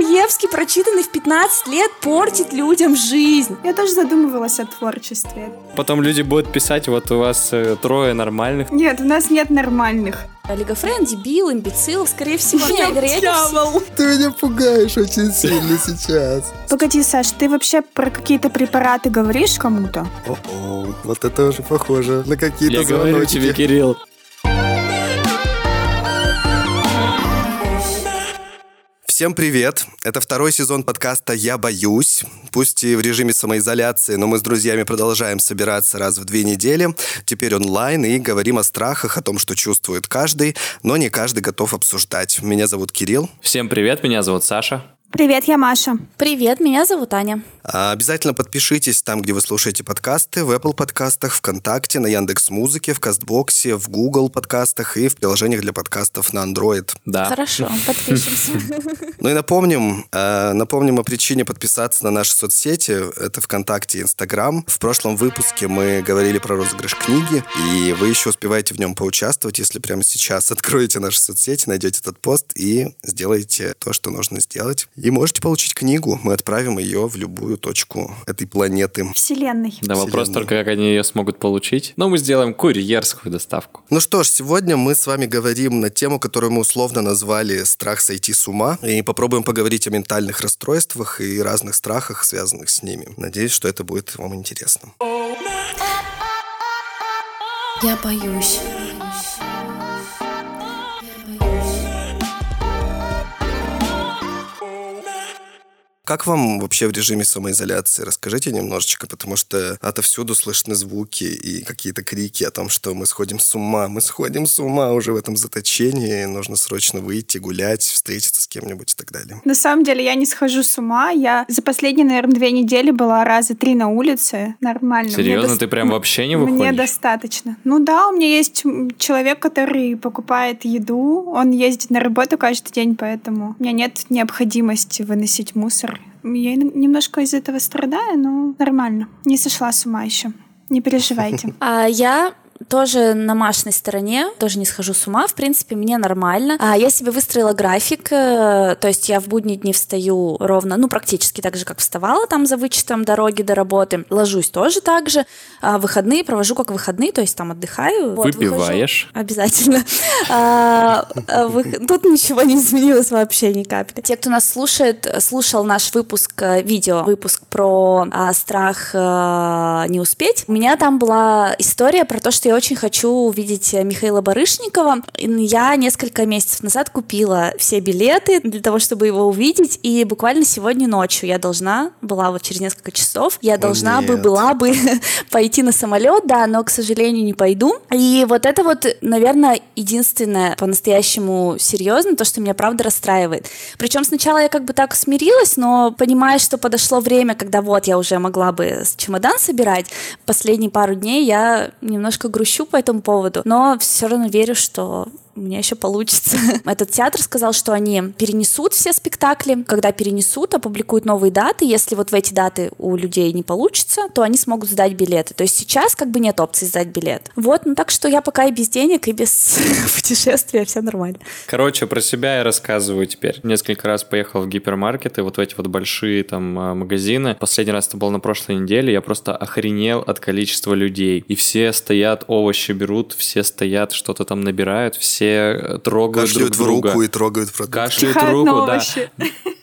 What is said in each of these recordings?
Достоевский, прочитанный в 15 лет, портит людям жизнь. Я тоже задумывалась о творчестве. Потом люди будут писать, вот у вас э, трое нормальных. Нет, у нас нет нормальных. Олигофрен, дебил, имбецил, скорее всего. Нет, вероятно, Ты меня пугаешь очень сильно сейчас. Погоди, Саш, ты вообще про какие-то препараты говоришь кому-то? О-о, вот это уже похоже на какие-то Я говорю тебе. Кирилл. Всем привет! Это второй сезон подкаста «Я боюсь». Пусть и в режиме самоизоляции, но мы с друзьями продолжаем собираться раз в две недели. Теперь онлайн и говорим о страхах, о том, что чувствует каждый, но не каждый готов обсуждать. Меня зовут Кирилл. Всем привет, меня зовут Саша. Привет, я Маша. Привет, меня зовут Аня. А, Обязательно подпишитесь там, где вы слушаете подкасты, в Apple подкастах, ВКонтакте, на Яндекс Музыке, в Кастбоксе, в Google подкастах и в приложениях для подкастов на Android. Да. Хорошо, подпишемся. Ну и напомним, э, напомним о причине подписаться на наши соцсети. Это ВКонтакте и Инстаграм. В прошлом выпуске мы говорили про розыгрыш книги, и вы еще успеваете в нем поучаствовать, если прямо сейчас откроете наши соцсети, найдете этот пост и сделаете то, что нужно сделать. И можете получить книгу. Мы отправим ее в любую точку этой планеты. Вселенной. Да, вопрос Вселенная. только, как они ее смогут получить. Но мы сделаем курьерскую доставку. Ну что ж, сегодня мы с вами говорим на тему, которую мы условно назвали «Страх сойти с ума», и попробуем поговорить о ментальных расстройствах и разных страхах, связанных с ними. Надеюсь, что это будет вам интересно. Я боюсь. Как вам вообще в режиме самоизоляции? Расскажите немножечко, потому что отовсюду слышны звуки и какие-то крики о том, что мы сходим с ума. Мы сходим с ума уже в этом заточении. Нужно срочно выйти, гулять, встретиться с кем-нибудь и так далее. На самом деле я не схожу с ума. Я за последние, наверное, две недели была раза три на улице. Нормально. Мне Серьезно, ты прям вообще не Мне выходишь? достаточно. Ну да, у меня есть человек, который покупает еду. Он ездит на работу каждый день, поэтому у меня нет необходимости выносить мусор. Я немножко из этого страдаю, но нормально. Не сошла с ума еще. Не переживайте. А я тоже на Машной стороне, тоже не схожу с ума, в принципе, мне нормально. А я себе выстроила график, э, то есть я в будние дни встаю ровно, ну, практически так же, как вставала там за вычетом дороги до работы, ложусь тоже так же, а выходные провожу как выходные, то есть там отдыхаю. Вот, выхожу. Выпиваешь? Обязательно. А, а, Тут ничего не изменилось вообще ни капли. Те, кто нас слушает, слушал наш выпуск, э, видео, выпуск про а, страх э, не успеть. У меня там была история про то, что я очень хочу увидеть Михаила Барышникова. Я несколько месяцев назад купила все билеты для того, чтобы его увидеть, и буквально сегодня ночью я должна была вот через несколько часов, я должна бы нет. была бы пойти на самолет, да, но, к сожалению, не пойду. И вот это вот, наверное, единственное по-настоящему серьезно, то, что меня правда расстраивает. Причем сначала я как бы так смирилась, но понимая, что подошло время, когда вот я уже могла бы чемодан собирать, последние пару дней я немножко грущу по этому поводу, но все равно верю, что у меня еще получится. Этот театр сказал, что они перенесут все спектакли. Когда перенесут, опубликуют новые даты. Если вот в эти даты у людей не получится, то они смогут сдать билеты. То есть сейчас как бы нет опции сдать билет. Вот, ну так что я пока и без денег, и без путешествия, все нормально. Короче, про себя я рассказываю теперь. Несколько раз поехал в гипермаркеты, вот в эти вот большие там а, магазины. Последний раз это было на прошлой неделе, я просто охренел от количества людей. И все стоят, овощи берут, все стоят, что-то там набирают, все э, трогают Кашляют в друг друга. руку и трогают продукты. Кашляют в руку, на да.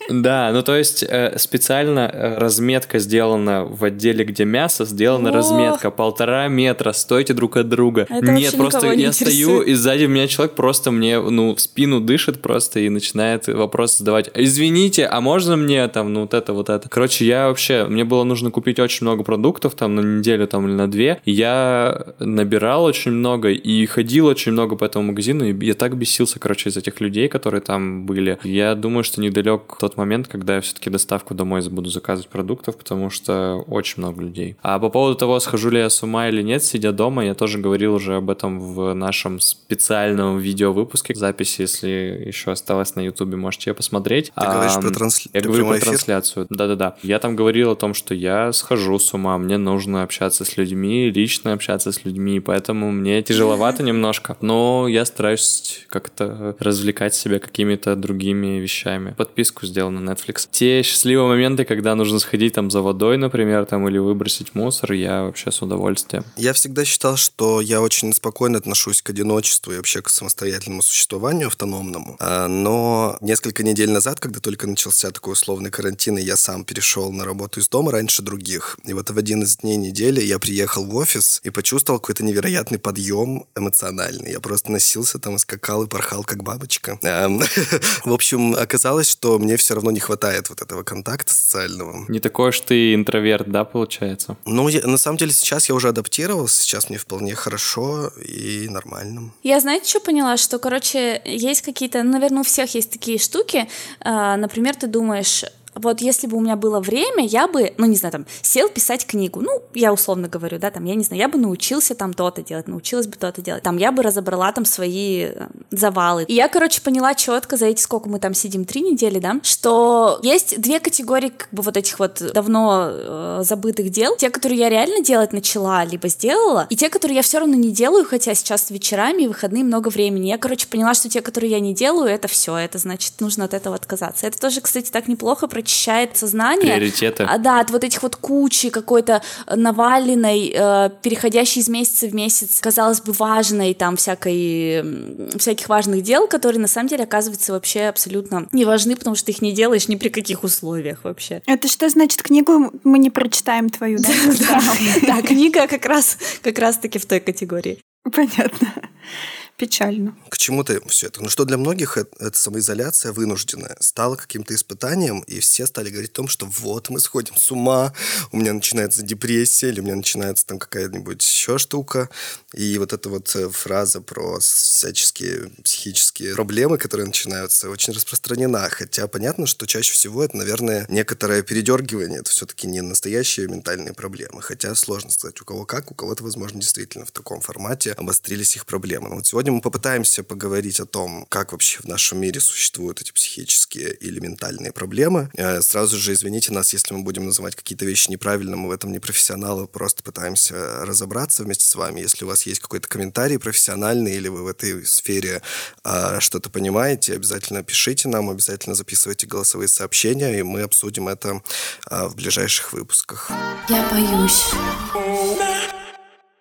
Да, ну то есть э, специально э, разметка сделана в отделе, где мясо, сделана О! разметка полтора метра, стойте друг от друга. Это Нет, просто не я стою, интересует. и сзади меня человек просто мне, ну, в спину дышит просто и начинает вопрос задавать. Извините, а можно мне там, ну, вот это, вот это. Короче, я вообще, мне было нужно купить очень много продуктов там на неделю там или на две. Я набирал очень много и ходил очень много по этому магазину, и я так бесился, короче, из этих людей, которые там были. Я думаю, что недалек тот момент, когда я все-таки доставку домой буду заказывать продуктов, потому что очень много людей. А по поводу того, схожу ли я с ума или нет, сидя дома, я тоже говорил уже об этом в нашем специальном видеовыпуске. Запись, если еще осталась на ютубе, можете ее посмотреть. Ты говоришь Ам, про трансля- Я говорю про эфир? трансляцию. Да-да-да. Я там говорил о том, что я схожу с ума, мне нужно общаться с людьми, лично общаться с людьми, поэтому мне тяжеловато немножко. Но я стараюсь как-то развлекать себя какими-то другими вещами. Подписку сделать посмотрел на Netflix. Те счастливые моменты, когда нужно сходить там за водой, например, там, или выбросить мусор, я вообще с удовольствием. Я всегда считал, что я очень спокойно отношусь к одиночеству и вообще к самостоятельному существованию автономному. А, но несколько недель назад, когда только начался такой условный карантин, и я сам перешел на работу из дома раньше других, и вот в один из дней недели я приехал в офис и почувствовал какой-то невероятный подъем эмоциональный. Я просто носился там, скакал и порхал, как бабочка. В общем, оказалось, что мне все равно не хватает вот этого контакта социального. Не такой уж ты интроверт, да, получается? Ну, я, на самом деле, сейчас я уже адаптировался, сейчас мне вполне хорошо и нормально. Я, знаете, что поняла? Что, короче, есть какие-то, наверное, у всех есть такие штуки. А, например, ты думаешь, вот если бы у меня было время, я бы, ну, не знаю, там, сел писать книгу, ну, я условно говорю, да, там, я не знаю, я бы научился там то-то делать, научилась бы то-то делать, там, я бы разобрала там свои э, завалы. И я, короче, поняла четко за эти, сколько мы там сидим, три недели, да, что есть две категории, как бы, вот этих вот давно э, забытых дел, те, которые я реально делать начала, либо сделала, и те, которые я все равно не делаю, хотя сейчас вечерами и выходные много времени. Я, короче, поняла, что те, которые я не делаю, это все, это значит, нужно от этого отказаться. Это тоже, кстати, так неплохо про очищает сознание. Приоритеты. А, да, от вот этих вот кучи какой-то наваленной, э, переходящей из месяца в месяц, казалось бы, важной там всякой, всяких важных дел, которые на самом деле оказываются вообще абсолютно не важны, потому что ты их не делаешь ни при каких условиях вообще. Это что значит, книгу мы не прочитаем твою, да? Да, книга как раз как раз-таки в той категории. Понятно печально. К чему-то все это. Ну что для многих это самоизоляция вынужденная стала каким-то испытанием, и все стали говорить о том, что вот мы сходим с ума, у меня начинается депрессия, или у меня начинается там какая-нибудь еще штука. И вот эта вот э, фраза про всяческие психические проблемы, которые начинаются, очень распространена. Хотя понятно, что чаще всего это, наверное, некоторое передергивание. Это все-таки не настоящие ментальные проблемы. Хотя сложно сказать, у кого как, у кого-то, возможно, действительно в таком формате обострились их проблемы. Но вот сегодня Сегодня мы попытаемся поговорить о том, как вообще в нашем мире существуют эти психические или ментальные проблемы. Э, сразу же извините нас, если мы будем называть какие-то вещи неправильно, мы в этом не профессионалы, просто пытаемся разобраться вместе с вами. Если у вас есть какой-то комментарий профессиональный или вы в этой сфере а, что-то понимаете, обязательно пишите нам, обязательно записывайте голосовые сообщения, и мы обсудим это а, в ближайших выпусках. Я боюсь.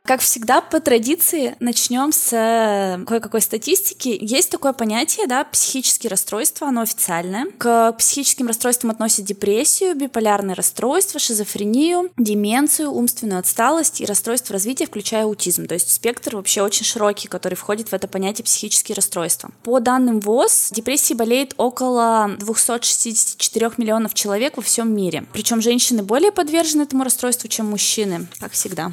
Как всегда, по традиции начнем с э, кое-какой статистики. Есть такое понятие, да, психические расстройства, оно официальное. К психическим расстройствам относят депрессию, биполярное расстройство, шизофрению, деменцию, умственную отсталость и расстройство развития, включая аутизм. То есть спектр вообще очень широкий, который входит в это понятие психические расстройства. По данным ВОЗ, депрессией болеет около 264 миллионов человек во всем мире. Причем женщины более подвержены этому расстройству, чем мужчины, как всегда.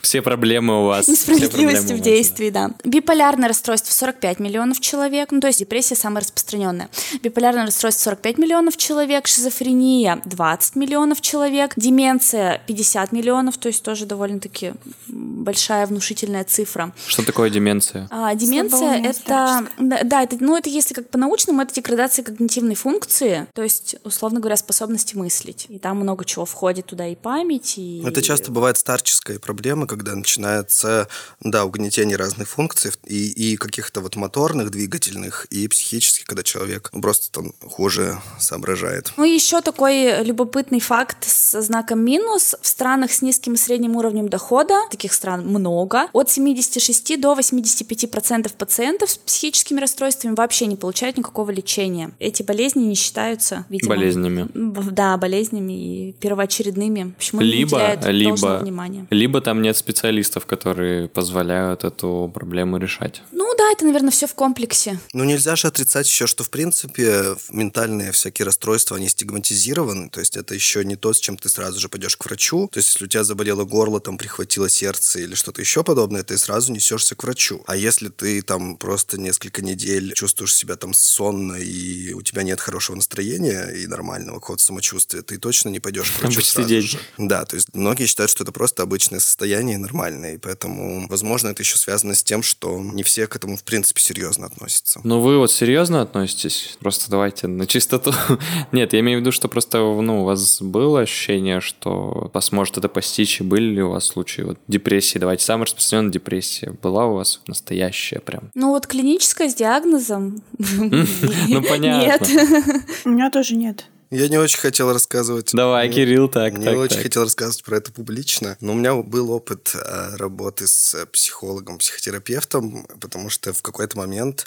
Все проблемы у вас. Несправедливости в действии, да. Биполярное расстройство 45 миллионов человек, ну то есть депрессия самая распространенная. Биполярное расстройство 45 миллионов человек, шизофрения 20 миллионов человек, деменция 50 миллионов, то есть тоже довольно-таки большая внушительная цифра. Что такое деменция? А, деменция это, да, это, ну это если как по-научному, это деградация когнитивной функции, то есть, условно говоря, способности мыслить. И там много чего входит туда, и память, и... Это часто бывает старческая проблема, когда начинается, да, угнетение разных функций и, и каких-то вот моторных, двигательных, и психических, когда человек просто там хуже соображает. Ну, еще такой любопытный факт с знаком минус. В странах с низким и средним уровнем дохода, таких стран много, от 76 до 85 процентов пациентов с психическими расстройствами вообще не получают никакого лечения. Эти болезни не считаются, видимо... Болезнями. Да, болезнями и первоочередными. Почему либо, не либо, внимания. Либо там нет специалистов, которые позволяют эту проблему решать. Ну это, наверное, все в комплексе. Ну нельзя же отрицать еще, что в принципе ментальные всякие расстройства, они стигматизированы, то есть это еще не то, с чем ты сразу же пойдешь к врачу. То есть если у тебя заболело горло, там прихватило сердце или что-то еще подобное, ты сразу несешься к врачу. А если ты там просто несколько недель чувствуешь себя там сонно и у тебя нет хорошего настроения и нормального какого-то самочувствия, ты точно не пойдешь к врачу Обычный день. Же. Да, то есть многие считают, что это просто обычное состояние нормальное, и поэтому, возможно, это еще связано с тем, что не все к этому, в принципе, серьезно относятся. Ну, вы вот серьезно относитесь? Просто давайте на чистоту. Нет, я имею в виду, что просто, ну, у вас было ощущение, что вас может это постичь, и были ли у вас случаи вот депрессии? Давайте, самая распространенная депрессия была у вас настоящая прям? Ну, вот клиническая с диагнозом. Ну, понятно. Нет. У меня тоже нет. Я не очень хотел рассказывать. Давай, не, Кирилл, так, Не так, очень так. хотел рассказывать про это публично. Но у меня был опыт э, работы с э, психологом, психотерапевтом, потому что в какой-то момент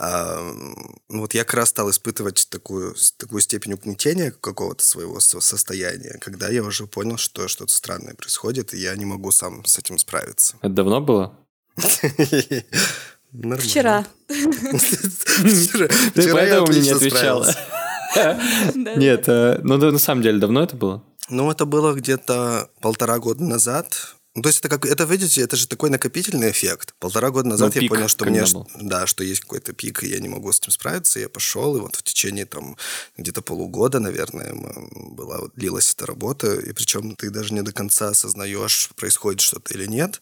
э, ну, вот я как раз стал испытывать такую, такую степень угнетения какого-то своего со- состояния, когда я уже понял, что что-то странное происходит, и я не могу сам с этим справиться. Это давно было? Нормально. Вчера. Вчера Ты вчера я поэтому мне не отвечала. Нет, э, ну на самом деле, давно это было? Ну, это было где-то полтора года назад. Ну, то есть это как, это, видите, это же такой накопительный эффект. Полтора года назад Ну, я понял, что мне, был? да, что есть какой-то пик, и я не могу с этим справиться. Я пошел, и вот в течение там где-то полугода, наверное, была, вот длилась эта работа, и причем ты даже не до конца осознаешь, происходит что-то или нет.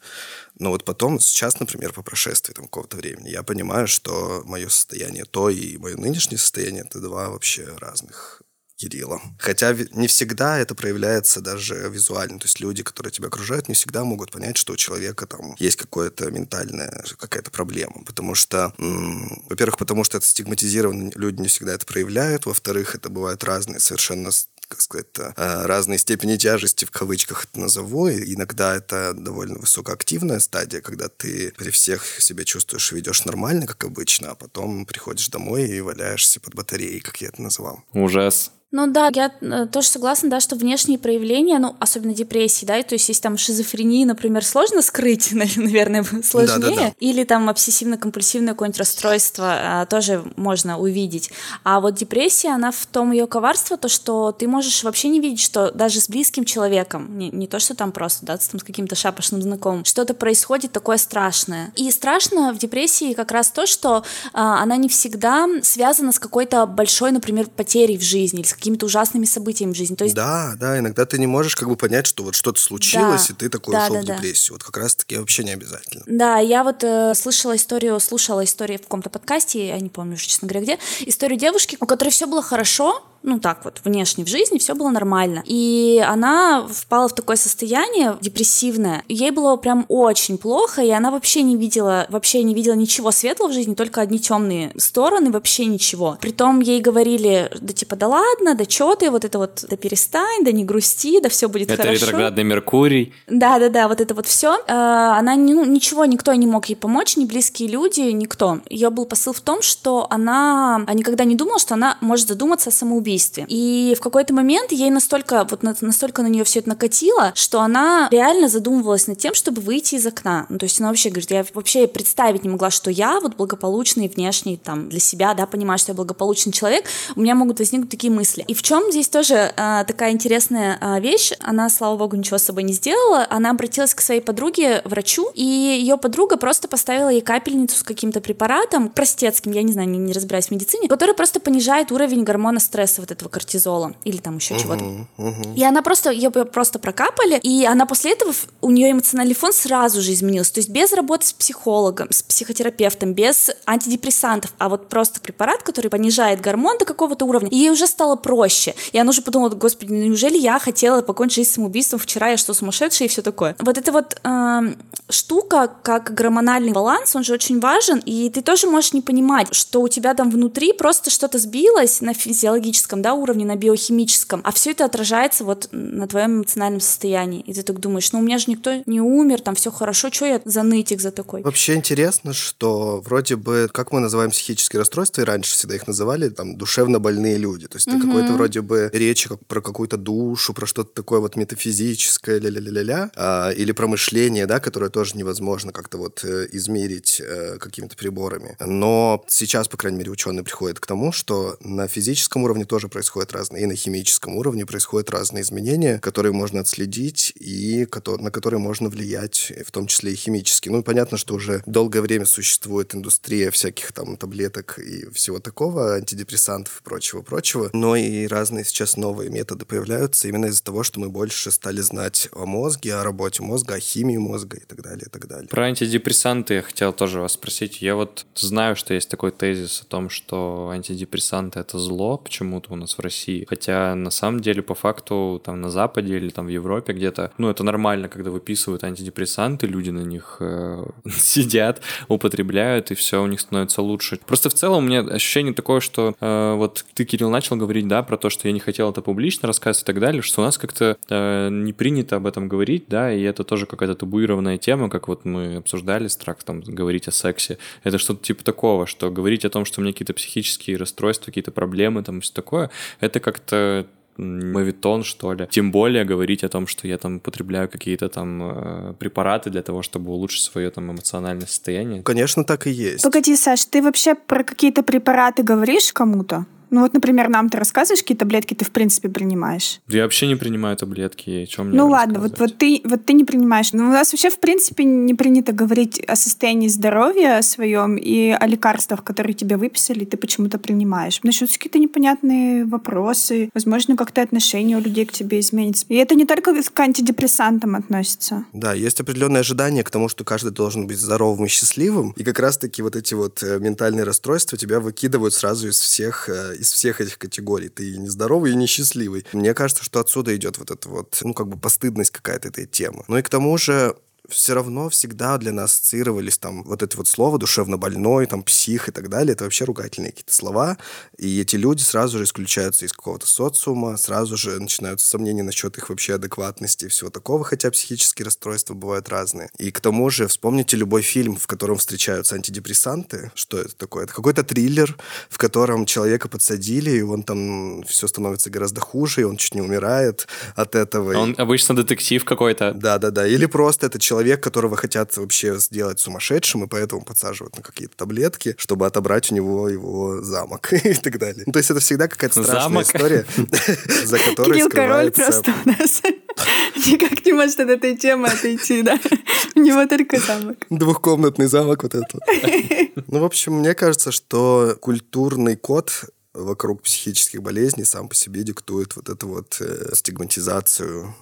Но вот потом, сейчас, например, по прошествии там какого-то времени, я понимаю, что мое состояние то и мое нынешнее состояние это два вообще разных Кирилла. Хотя не всегда это проявляется даже визуально. То есть люди, которые тебя окружают, не всегда могут понять, что у человека там есть какое-то ментальная какая-то проблема. Потому что, во-первых, потому что это стигматизировано, люди не всегда это проявляют. Во-вторых, это бывают разные совершенно как сказать, э, разные степени тяжести, в кавычках это назову. И иногда это довольно высокоактивная стадия, когда ты при всех себя чувствуешь и ведешь нормально, как обычно, а потом приходишь домой и валяешься под батареей, как я это называл. Ужас. Ну да, я э, тоже согласна, да, что внешние проявления, ну, особенно депрессии, да, то есть если там шизофрении, например, сложно скрыть, наверное, сложнее, Да-да-да. или там обсессивно-компульсивное какое-нибудь расстройство а, тоже можно увидеть. А вот депрессия, она в том ее коварство, то, что ты можешь вообще не видеть, что даже с близким человеком, не, не то, что там просто, да, с, там, с каким-то шапошным знакомым, что-то происходит такое страшное. И страшно в депрессии как раз то, что а, она не всегда связана с какой-то большой, например, потерей в жизни или с какими-то ужасными событиями в жизни. То есть Да, да, иногда ты не можешь как бы понять, что вот что-то случилось, Да. и ты такой Да, ушел да, в да. депрессию. Вот как раз-таки вообще не обязательно. Да, я вот э, слышала историю, слушала историю в каком-то подкасте, я не помню честно говоря, где, историю девушки, у которой все было хорошо, ну так вот, внешне в жизни все было нормально. И она впала в такое состояние депрессивное. Ей было прям очень плохо, и она вообще не видела, вообще не видела ничего светлого в жизни, только одни темные стороны, вообще ничего. Притом ей говорили, да типа, да ладно, да чё ты, вот это вот, да перестань, да не грусти, да все будет Это хорошо. ретроградный Меркурий. Да, да, да, вот это вот все. Она не- ну, ничего, никто не мог ей помочь, ни близкие люди, никто. Ее был посыл в том, что она а, никогда не думала, что она может задуматься о самоубийстве. И в какой-то момент ей настолько, вот на- настолько на нее все это накатило, что она реально задумывалась над тем, чтобы выйти из окна. Ну, то есть она вообще говорит, я вообще представить не могла, что я вот благополучный внешний там для себя, да, понимаю, что я благополучный человек, у меня могут возникнуть такие мысли. И в чем здесь тоже а, такая интересная а, вещь, она, слава богу, ничего с собой не сделала, она обратилась к своей подруге, врачу, и ее подруга просто поставила ей капельницу с каким-то препаратом, простецким, я не знаю, не, не разбираюсь в медицине, который просто понижает уровень гормона стресса, вот этого кортизола, или там еще чего-то. Мгм, мгм. И она просто, ее просто прокапали, и она после этого, у нее эмоциональный фон сразу же изменился. То есть без работы с психологом, с психотерапевтом, без антидепрессантов, а вот просто препарат, который понижает гормон до какого-то уровня, и ей уже стало проще. И она уже подумала, господи, ну неужели я хотела покончить жизнь самоубийством вчера, я что, сумасшедшая и все такое. Вот эта вот эм, штука, как гормональный баланс, он же очень важен, и ты тоже можешь не понимать, что у тебя там внутри просто что-то сбилось на физиологическом да, уровне, на биохимическом, а все это отражается вот на твоем эмоциональном состоянии. И ты так думаешь, ну у меня же никто не умер, там все хорошо, что я за нытик за такой? Вообще интересно, что вроде бы, как мы называем психические расстройства, и раньше всегда их называли, там, душевно больные люди. То есть это какой-то вроде бы речи как про какую-то душу, про что-то такое вот метафизическое, ля-ля-ля-ля-ля, а, или про мышление, да, которое тоже невозможно как-то вот э, измерить э, какими-то приборами. Но сейчас, по крайней мере, ученые приходят к тому, что на физическом уровне тоже происходят разные, и на химическом уровне происходят разные изменения, которые можно отследить и на которые можно влиять, в том числе и химически. Ну, понятно, что уже долгое время существует индустрия всяких там таблеток и всего такого, антидепрессантов и прочего-прочего, но и разные сейчас новые методы появляются именно из-за того, что мы больше стали знать о мозге, о работе мозга, о химии мозга и так далее, и так далее. Про антидепрессанты я хотел тоже вас спросить. Я вот знаю, что есть такой тезис о том, что антидепрессанты — это зло почему-то. У нас в России. Хотя на самом деле по факту там на Западе или там в Европе где-то, ну это нормально, когда выписывают антидепрессанты, люди на них э, сидят, употребляют и все у них становится лучше. Просто в целом у меня ощущение такое, что э, вот ты, Кирилл, начал говорить, да, про то, что я не хотел это публично рассказывать и так далее, что у нас как-то э, не принято об этом говорить, да, и это тоже какая-то табуированная тема, как вот мы обсуждали страх там говорить о сексе. Это что-то типа такого, что говорить о том, что у меня какие-то психические расстройства, какие-то проблемы там все такое, это как-то мавитон, что ли. Тем более говорить о том, что я там потребляю какие-то там э, препараты для того, чтобы улучшить свое там эмоциональное состояние. Конечно, так и есть. Погоди, Саш, ты вообще про какие-то препараты говоришь кому-то? Ну вот, например, нам ты рассказываешь, какие таблетки ты в принципе принимаешь? Я вообще не принимаю таблетки, чем мне Ну ладно, вот, вот, ты, вот ты не принимаешь. Но у нас вообще в принципе не принято говорить о состоянии здоровья своем и о лекарствах, которые тебе выписали, ты почему-то принимаешь. Начнутся какие-то непонятные вопросы, возможно, как-то отношение у людей к тебе изменится. И это не только к антидепрессантам относится. Да, есть определенное ожидание к тому, что каждый должен быть здоровым и счастливым. И как раз-таки вот эти вот э, ментальные расстройства тебя выкидывают сразу из всех э, из всех этих категорий. Ты и нездоровый, и несчастливый. Мне кажется, что отсюда идет вот эта вот, ну, как бы постыдность какая-то этой темы. Ну и к тому же все равно всегда для нас ассоциировались там вот это вот слово душевно больной, там псих и так далее. Это вообще ругательные какие-то слова. И эти люди сразу же исключаются из какого-то социума, сразу же начинаются сомнения насчет их вообще адекватности и всего такого, хотя психические расстройства бывают разные. И к тому же вспомните любой фильм, в котором встречаются антидепрессанты. Что это такое? Это какой-то триллер, в котором человека подсадили, и он там все становится гораздо хуже, и он чуть не умирает от этого. Он обычно детектив какой-то. Да-да-да. Или просто это человек человек, которого хотят вообще сделать сумасшедшим, и поэтому подсаживают на какие-то таблетки, чтобы отобрать у него его замок и так далее. Ну, то есть это всегда какая-то страшная замок. история, за которой Кирилл Король просто у нас никак не может от этой темы отойти, да? У него только замок. Двухкомнатный замок вот этот. Ну, в общем, мне кажется, что культурный код вокруг психических болезней сам по себе диктует вот эту вот э, стигматизацию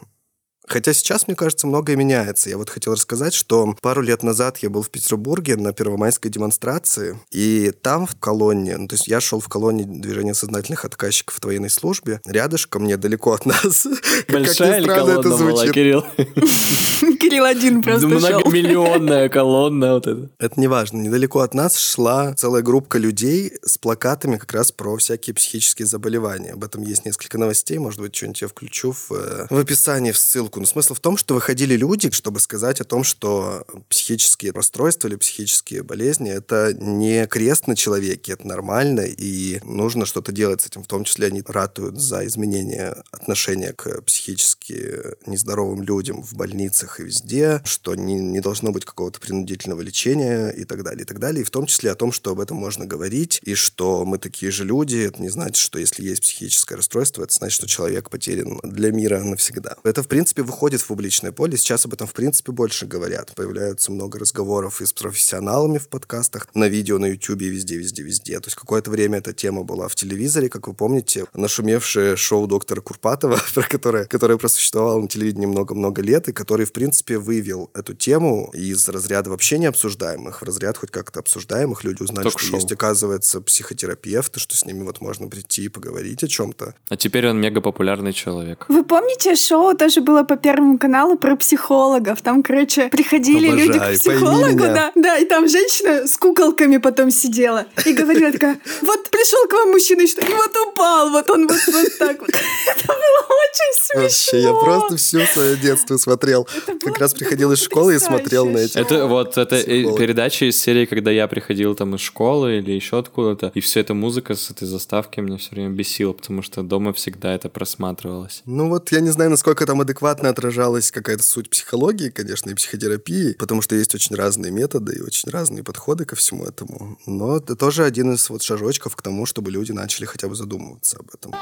Хотя сейчас, мне кажется, многое меняется. Я вот хотел рассказать, что пару лет назад я был в Петербурге на первомайской демонстрации, и там в колонне, ну, то есть я шел в колонне движения сознательных отказчиков в военной службе, рядышком, недалеко от нас. Большая как колонна это звучит. была, Кирилл? Кирилл один просто Многомиллионная колонна вот эта. Это не важно. Недалеко от нас шла целая группа людей с плакатами как раз про всякие психические заболевания. Об этом есть несколько новостей, может быть, что-нибудь я включу в, э, в описании, в ссылку но смысл в том, что выходили люди, чтобы сказать о том, что психические расстройства или психические болезни – это не крест на человеке, это нормально, и нужно что-то делать с этим. В том числе они ратуют за изменение отношения к психически нездоровым людям в больницах и везде, что не, не должно быть какого-то принудительного лечения и так далее, и так далее. И в том числе о том, что об этом можно говорить, и что мы такие же люди. Это не значит, что если есть психическое расстройство, это значит, что человек потерян для мира навсегда. Это, в принципе, выходит в публичное поле. Сейчас об этом, в принципе, больше говорят. Появляются много разговоров и с профессионалами в подкастах, на видео, на YouTube, везде, везде, везде. То есть какое-то время эта тема была в телевизоре, как вы помните, нашумевшее шоу доктора Курпатова, про которое, которое просуществовало на телевидении много-много лет, и который, в принципе, вывел эту тему из разряда вообще необсуждаемых в разряд хоть как-то обсуждаемых. Люди узнали, Ток-шоу. что есть, оказывается, психотерапевты, что с ними вот можно прийти и поговорить о чем-то. А теперь он мега популярный человек. Вы помните, шоу тоже было по Первому каналу про психологов. Там, короче, приходили Обожаю, люди к психологу, да, да, и там женщина с куколками потом сидела и говорила такая, вот пришел к вам мужчина, что и вот упал, вот он вот, вот так вот. Это было очень смешно. Вообще, я просто все свое детство смотрел. Как раз приходил из школы и смотрел на эти. Это вот это передача из серии, когда я приходил там из школы или еще откуда-то, и все эта музыка с этой заставки меня все время бесила, потому что дома всегда это просматривалось. Ну вот я не знаю, насколько там адекватно отражалась какая-то суть психологии, конечно, и психотерапии, потому что есть очень разные методы и очень разные подходы ко всему этому. Но это тоже один из вот шажочков к тому, чтобы люди начали хотя бы задумываться об этом.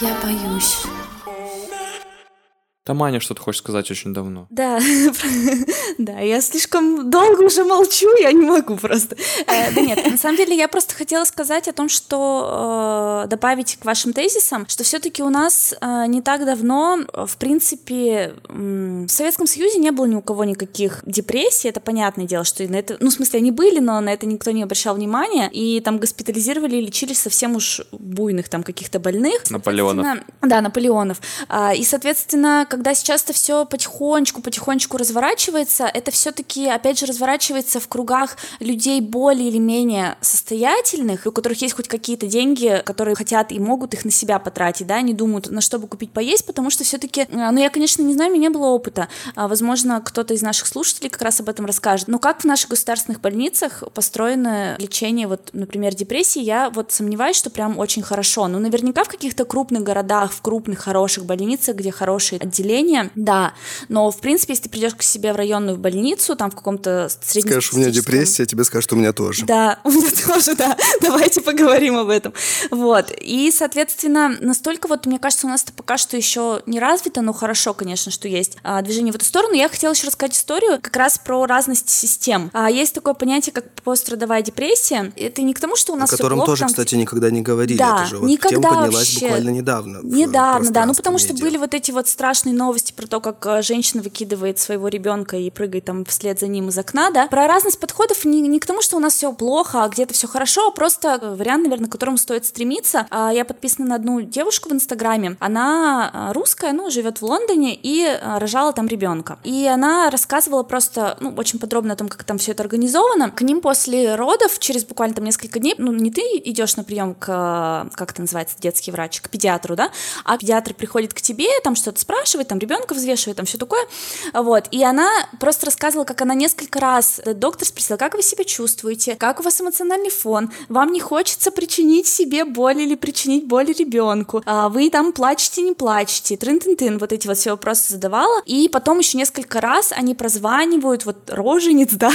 Я боюсь. Там Аня что-то хочет сказать очень давно. Да, да, я слишком долго уже молчу, я не могу просто. Э, да нет, на самом деле я просто хотела сказать о том, что э, добавить к вашим тезисам, что все-таки у нас э, не так давно, в принципе, в Советском Союзе не было ни у кого никаких депрессий, это понятное дело, что на это, ну, в смысле, они были, но на это никто не обращал внимания, и там госпитализировали и лечили совсем уж буйных там каких-то больных. Наполеонов. Да, Наполеонов. А, и, соответственно, когда сейчас это все потихонечку, потихонечку разворачивается, это все-таки, опять же, разворачивается в кругах людей более или менее состоятельных, у которых есть хоть какие-то деньги, которые хотят и могут их на себя потратить, да, не думают, на что бы купить поесть, потому что все-таки, а, ну, я, конечно, не знаю, у меня не было опыта, а, возможно, кто-то из наших слушателей как раз об этом расскажет, но как в наших государственных больницах построено лечение, вот, например, депрессии, я вот сомневаюсь, что прям очень хорошо, ну, наверняка в каких-то крупных городах, в крупных хороших больницах, где хорошие отделения, отделение, да, но в принципе, если ты придешь к себе в районную больницу, там в каком-то среднем Скажешь, у меня депрессия, тебе скажут, у меня тоже. Да, у меня тоже, да, давайте поговорим об этом. Вот, и, соответственно, настолько вот, мне кажется, у нас это пока что еще не развито, но хорошо, конечно, что есть а, движение в эту сторону. Я хотела еще рассказать историю как раз про разность систем. А, есть такое понятие, как пострадовая депрессия. Это не к тому, что у нас О котором плохо, тоже, там... кстати, никогда не говорили. Да, это же вот никогда тема поднялась вообще. буквально недавно. Недавно, да, ну потому что были вот эти вот страшные новости про то, как э, женщина выкидывает своего ребенка и прыгает там вслед за ним из окна, да. Про разность подходов не, не к тому, что у нас все плохо, а где-то все хорошо, а просто вариант, наверное, к которому стоит стремиться. А Я подписана на одну девушку в Инстаграме. Она э, русская, ну, живет в Лондоне и э, рожала там ребенка. И она рассказывала просто, ну, очень подробно о том, как там все это организовано. К ним после родов, через буквально там несколько дней, ну, не ты идешь на прием к, как это называется, детский врач, к педиатру, да, а педиатр приходит к тебе, там что-то спрашивает, там ребенка взвешивает, там все такое, вот, и она просто рассказывала, как она несколько раз, э, доктор спросил, как вы себя чувствуете, как у вас эмоциональный фон, вам не хочется причинить себе боль или причинить боль ребенку, а вы там плачете, не плачете, трын-тын-тын, вот эти вот все вопросы задавала, и потом еще несколько раз они прозванивают, вот рожениц, да,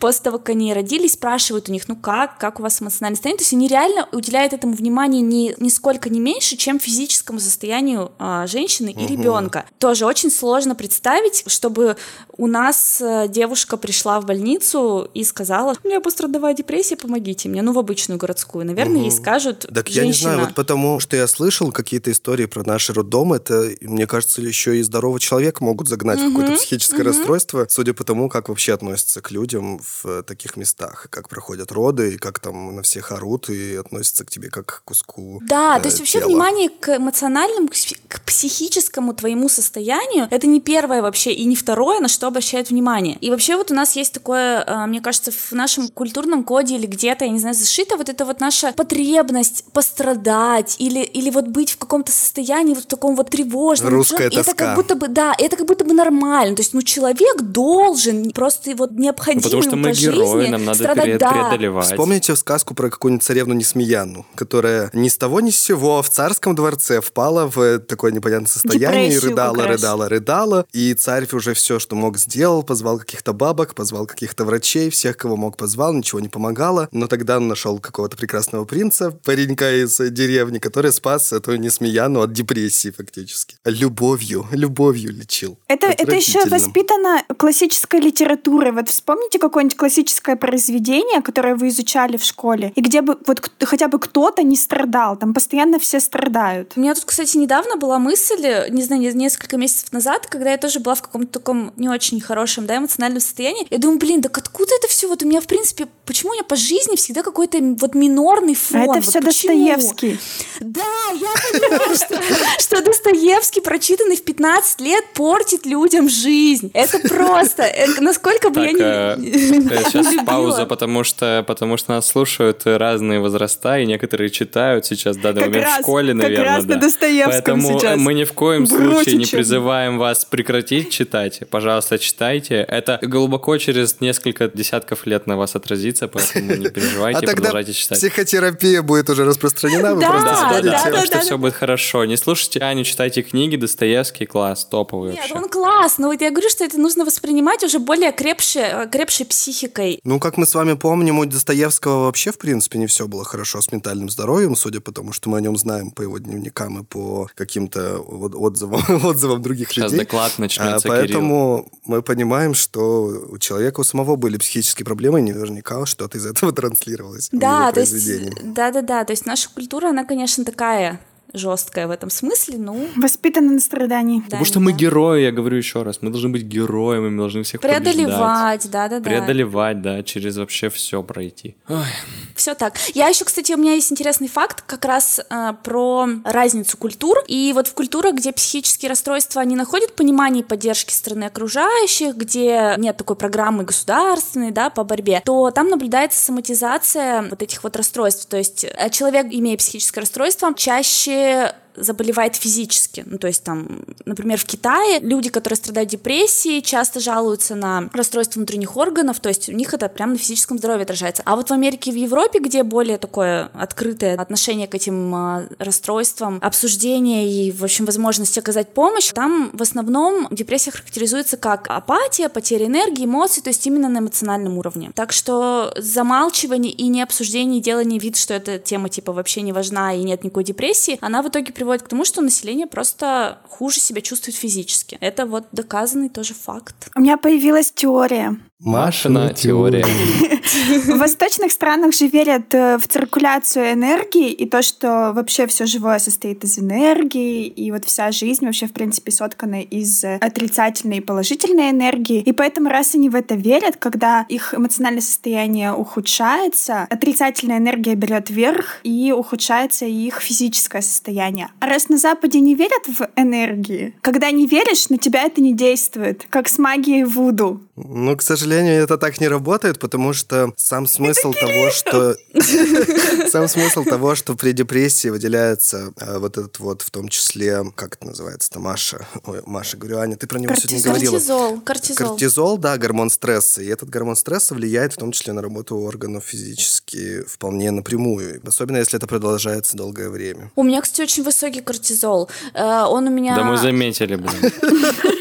после того, как они родились, спрашивают у них, ну как, как у вас эмоциональное состояние, то есть они реально уделяют этому внимание ни, нисколько не меньше, чем физическому состоянию а, женщины и ребенка. Тоже очень сложно представить, чтобы у нас э, девушка пришла в больницу и сказала, у меня пострадовая депрессия, помогите мне, ну в обычную городскую. Наверное, ей скажут, Так женщина. я не знаю, вот потому что я слышал какие-то истории про наши роддомы, это, мне кажется, еще и здорового человека могут загнать в какое-то психическое расстройство, судя по тому, как вообще относятся к людям в э, таких местах, как проходят роды, и как там на всех орут и относятся к тебе как к куску Да, э, то есть вообще тела. внимание к эмоциональному, к психическому твоему состоянию, это не первое вообще и не второе, на что обращают внимание. И вообще вот у нас есть такое, э, мне кажется, в нашем культурном коде или где-то, я не знаю, зашито вот это вот наша потребность пострадать или, или вот быть в каком-то состоянии вот в таком вот тревожном. Русская И это тоска. как будто бы, да, это как будто бы нормально. То есть, ну, человек должен просто вот необходимо Ну, потому что мы по герои, жизни нам надо страдать, пере- да. преодолевать. Вспомните сказку про какую-нибудь царевну Несмеяну, которая ни с того ни с сего в царском дворце впала в такое непонятное состояние и Депрессию рыдала, рыдала, рыдала. И царь уже все, что мог, сделал, позвал каких-то бабок, позвал каких-то врачей, всех, кого мог, позвал, ничего не помогало. Но тогда он нашел какого-то прекрасного принца, паренька из э, деревни, который спас эту Несмеяну от депрессии фактически. Любовью, любовью лечил. Это, это еще воспитано классической литературой. Вот вспомните какое-нибудь классическое произведение, которое вы изучали в школе, и где бы вот хотя бы кто-то не страдал. Там постоянно все страдают. У меня тут, кстати, недавно была мысль, не знаю, не- несколько месяцев назад, когда я тоже была в каком-то таком не очень хорошем, да, эмоциональном состоянии. Я думаю, блин, так откуда это все? Вот у меня, в принципе, почему у меня по жизни всегда какой-то вот минорный фон? А это Вот все почему? Достоевский. Да, я понимаю, что, Достоевский, прочитанный в 15 лет, портит людям жизнь. Это просто, э, насколько бы я э, не... э, сейчас любила. пауза, потому что, потому что нас слушают разные возраста, и некоторые читают сейчас Как раз- в школе, как наверное. раз на да. Достоевском Поэтому сейчас. мы ни в коем случае не призываем вас прекратить читать. Пожалуйста, читайте. Это глубоко через несколько десятков лет на вас отразится, поэтому не переживайте, А тогда продолжайте читать. психотерапия будет уже распространена, вы Да, просто да, сходите. да, Так что все будет хорошо. Не слушайте Аню, читайте книги, Достоевский класс, топовый Нет, вообще. он класс, но вот я говорю, что это нужно воспринимать уже более крепше, крепшей психикой. Ну, как мы с вами помним, у Достоевского вообще, в принципе, не все было хорошо с ментальным здоровьем, судя по тому, что мы о нем знаем по его дневникам и по каким-то отзывам, отзывам других Сейчас людей. доклад начнется, А, Кирилл. Поэтому мы понимаем, что у человека у самого были психические проблемы, и наверняка что-то из этого транслировалось в Да, то есть, да, да, да, то есть наша культура, она, конечно, такая жесткая в этом смысле, ну, Воспитана на страдании. да, Потому что мы да. герои, я говорю еще раз. Мы должны быть героями, мы должны всех преодолевать, да, да, да. Преодолевать, да, через вообще все пройти. Ой. Все так. Я еще, кстати, у меня есть интересный факт как раз э, про разницу культур. И вот в культурах, где психические расстройства не находят понимания и поддержки стороны окружающих, где нет такой программы государственной, да, по борьбе, то там наблюдается соматизация вот этих вот расстройств. То есть э, человек, имея психическое расстройство, чаще вообще заболевает физически. Ну, то есть там, например, в Китае люди, которые страдают депрессией, часто жалуются на расстройство внутренних органов, то есть у них это прямо на физическом здоровье отражается. А вот в Америке и в Европе, где более такое открытое отношение к этим а, расстройствам, обсуждение и, в общем, возможность оказать помощь, там в основном депрессия характеризуется как апатия, потеря энергии, эмоций, то есть именно на эмоциональном уровне. Так что замалчивание и не обсуждение, и делание вид, что эта тема типа вообще не важна и нет никакой депрессии, она в итоге приводит к тому, что население просто хуже себя чувствует физически. Это вот доказанный тоже факт. У меня появилась теория. Машина теория. В восточных странах же верят э, в циркуляцию энергии и то, что вообще все живое состоит из энергии, и вот вся жизнь вообще, в принципе, соткана из э, отрицательной и положительной энергии. И поэтому, раз они в это верят, когда их эмоциональное состояние ухудшается, отрицательная энергия берет верх, и ухудшается их физическое состояние. А раз на Западе не верят в энергии, когда не веришь, на тебя это не действует, как с магией Вуду. Ну, к сожалению, это так не работает, потому что сам смысл того, что... Сам смысл того, что при депрессии выделяется э, вот этот вот, в том числе, как это называется-то, Маша? Ой, Маша, говорю, Аня, ты про него сегодня говорила. Кортизол, кортизол. Кортизол, да, гормон стресса. И этот гормон стресса влияет в том числе на работу органов физически вполне напрямую. Особенно, если это продолжается долгое время. У меня, кстати, очень высокий кортизол. Э, Он у меня... Да мы заметили, блин.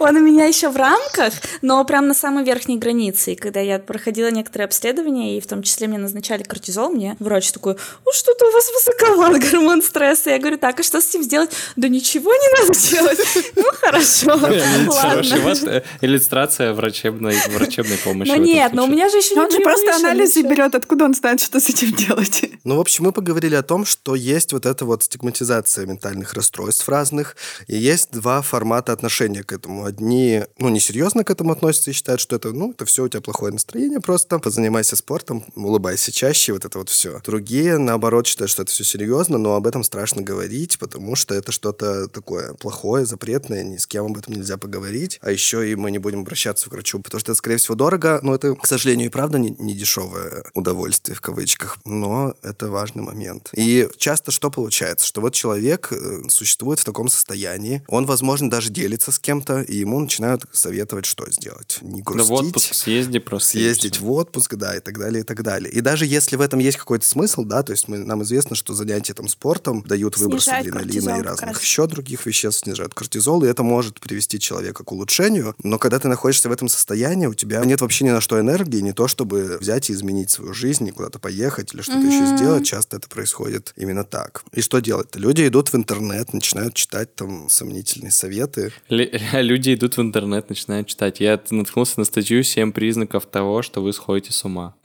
Он у меня еще в рамках, но прям на самой верхней границе. И когда я проходила некоторые обследования, и в том числе мне назначали кортизол, мне врач такой, ну что-то у вас высоковат гормон стресса. Я говорю, так, а что с этим сделать? Да ничего не надо делать. Ну, хорошо, вот ладно. э, иллюстрация врачебной, врачебной помощи. Ну нет, но у меня же еще Он же не просто анализы берет, откуда он знает, что с этим делать. Ну, в общем, мы поговорили о том, что есть вот эта вот стигматизация ментальных расстройств разных, и есть два формата отношения к этому. Одни, ну, несерьезно к этому относятся и считают, что это, ну, это все у тебя плохое настроение просто, позанимайся спортом, улыбайся чаще, вот это вот все. Другие, наоборот, считают, что это все серьезно, но об этом страшно говорить, потому что это что-то такое плохое, запретное, ни с кем об этом нельзя поговорить, а еще и мы не будем обращаться к врачу, потому что это, скорее всего, дорого, но это, к сожалению, и правда не, не дешевое удовольствие в кавычках, но это важный момент. И часто что получается? Что вот человек э, существует в таком состоянии, он, возможно, даже делится с кем-то, и ему начинают советовать, что сделать. Не Да грустить. в отпуск съезди просто. Съездить в отпуск, да, и так далее, и так далее. И даже если в этом есть какой-то смысл, да, то есть мы, нам известно, что занятия там спортом дают выброс Снижает адреналина кортизол и разных раз. еще других веществ, снижают кортизол, и это может привести человека к улучшению. Но когда ты находишься в этом состоянии, у тебя нет вообще ни на что энергии, не то чтобы взять и изменить свою жизнь, и куда-то поехать или что-то еще сделать. Часто это происходит именно так. И что делать-то? Люди идут в интернет, начинают читать там сомнительные советы. Ле- Люди идут в интернет, начинают читать. Я наткнулся на статью «7 признаков того, что вы сходите с ума».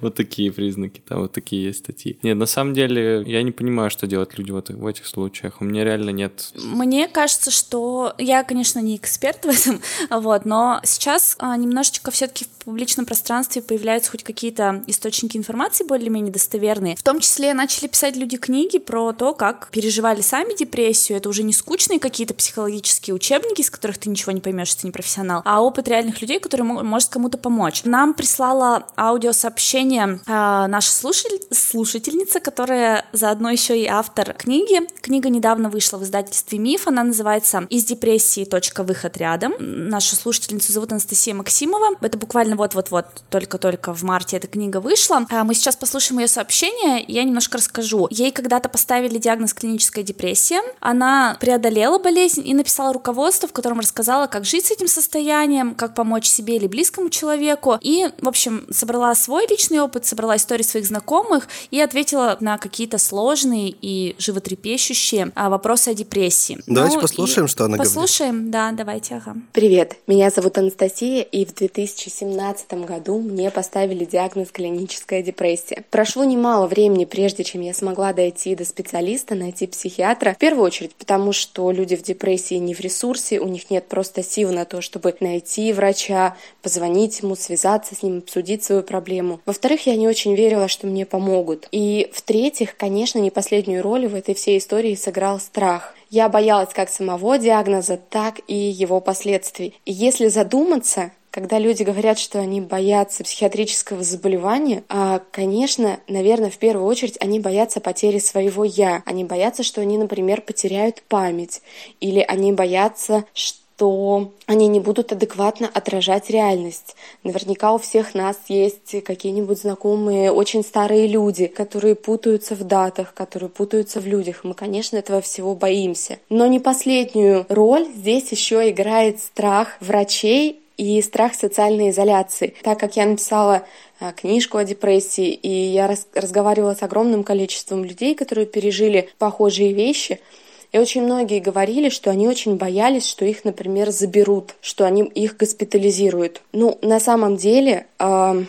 Вот такие признаки, там вот такие есть статьи. Нет, на самом деле, я не понимаю, что делать люди в эт- в этих случаях. У меня реально нет... Мне кажется, что я, конечно, не эксперт в этом, вот, но сейчас а, немножечко все-таки в публичном пространстве появляются хоть какие-то источники информации более-менее достоверные. В том числе начали писать люди книги про то, как переживали сами депрессию. Это уже не скучные какие-то психологические учебники, из которых которых ты ничего не поймешь, ты не профессионал, а опыт реальных людей, который может кому-то помочь. Нам прислала аудиосообщение э, наша слушатель, слушательница, которая заодно еще и автор книги. Книга недавно вышла в издательстве «Миф», она называется «Из депрессии. Точка выход рядом». Нашу слушательницу зовут Анастасия Максимова. Это буквально вот-вот-вот, только-только в марте эта книга вышла. А мы сейчас послушаем ее сообщение, и я немножко расскажу. Ей когда-то поставили диагноз клиническая депрессия. Она преодолела болезнь и написала руководство, в котором рассказала, как жить с этим состоянием, как помочь себе или близкому человеку. И, в общем, собрала свой личный опыт, собрала истории своих знакомых и ответила на какие-то сложные и животрепещущие а, вопросы о депрессии. Давайте ну, послушаем, что она послушаем, говорит. Послушаем, да, давайте, ага. Привет, меня зовут Анастасия, и в 2017 году мне поставили диагноз клиническая депрессия. Прошло немало времени, прежде чем я смогла дойти до специалиста, найти психиатра. В первую очередь, потому что люди в депрессии не в ресурсе, у них нет просто сил на то, чтобы найти врача, позвонить ему, связаться с ним, обсудить свою проблему. Во-вторых, я не очень верила, что мне помогут. И в-третьих, конечно, не последнюю роль в этой всей истории сыграл страх. Я боялась как самого диагноза, так и его последствий. И если задуматься, когда люди говорят, что они боятся психиатрического заболевания, а, конечно, наверное, в первую очередь они боятся потери своего «я». Они боятся, что они, например, потеряют память. Или они боятся, что то они не будут адекватно отражать реальность. Наверняка у всех нас есть какие-нибудь знакомые очень старые люди, которые путаются в датах, которые путаются в людях. Мы, конечно, этого всего боимся. Но не последнюю роль здесь еще играет страх врачей и страх социальной изоляции. Так как я написала а, книжку о депрессии, и я раз разговаривала с огромным количеством людей, которые пережили похожие вещи, и очень многие говорили, что они очень боялись, что их, например, заберут, что они их госпитализируют. Ну, на самом деле, э,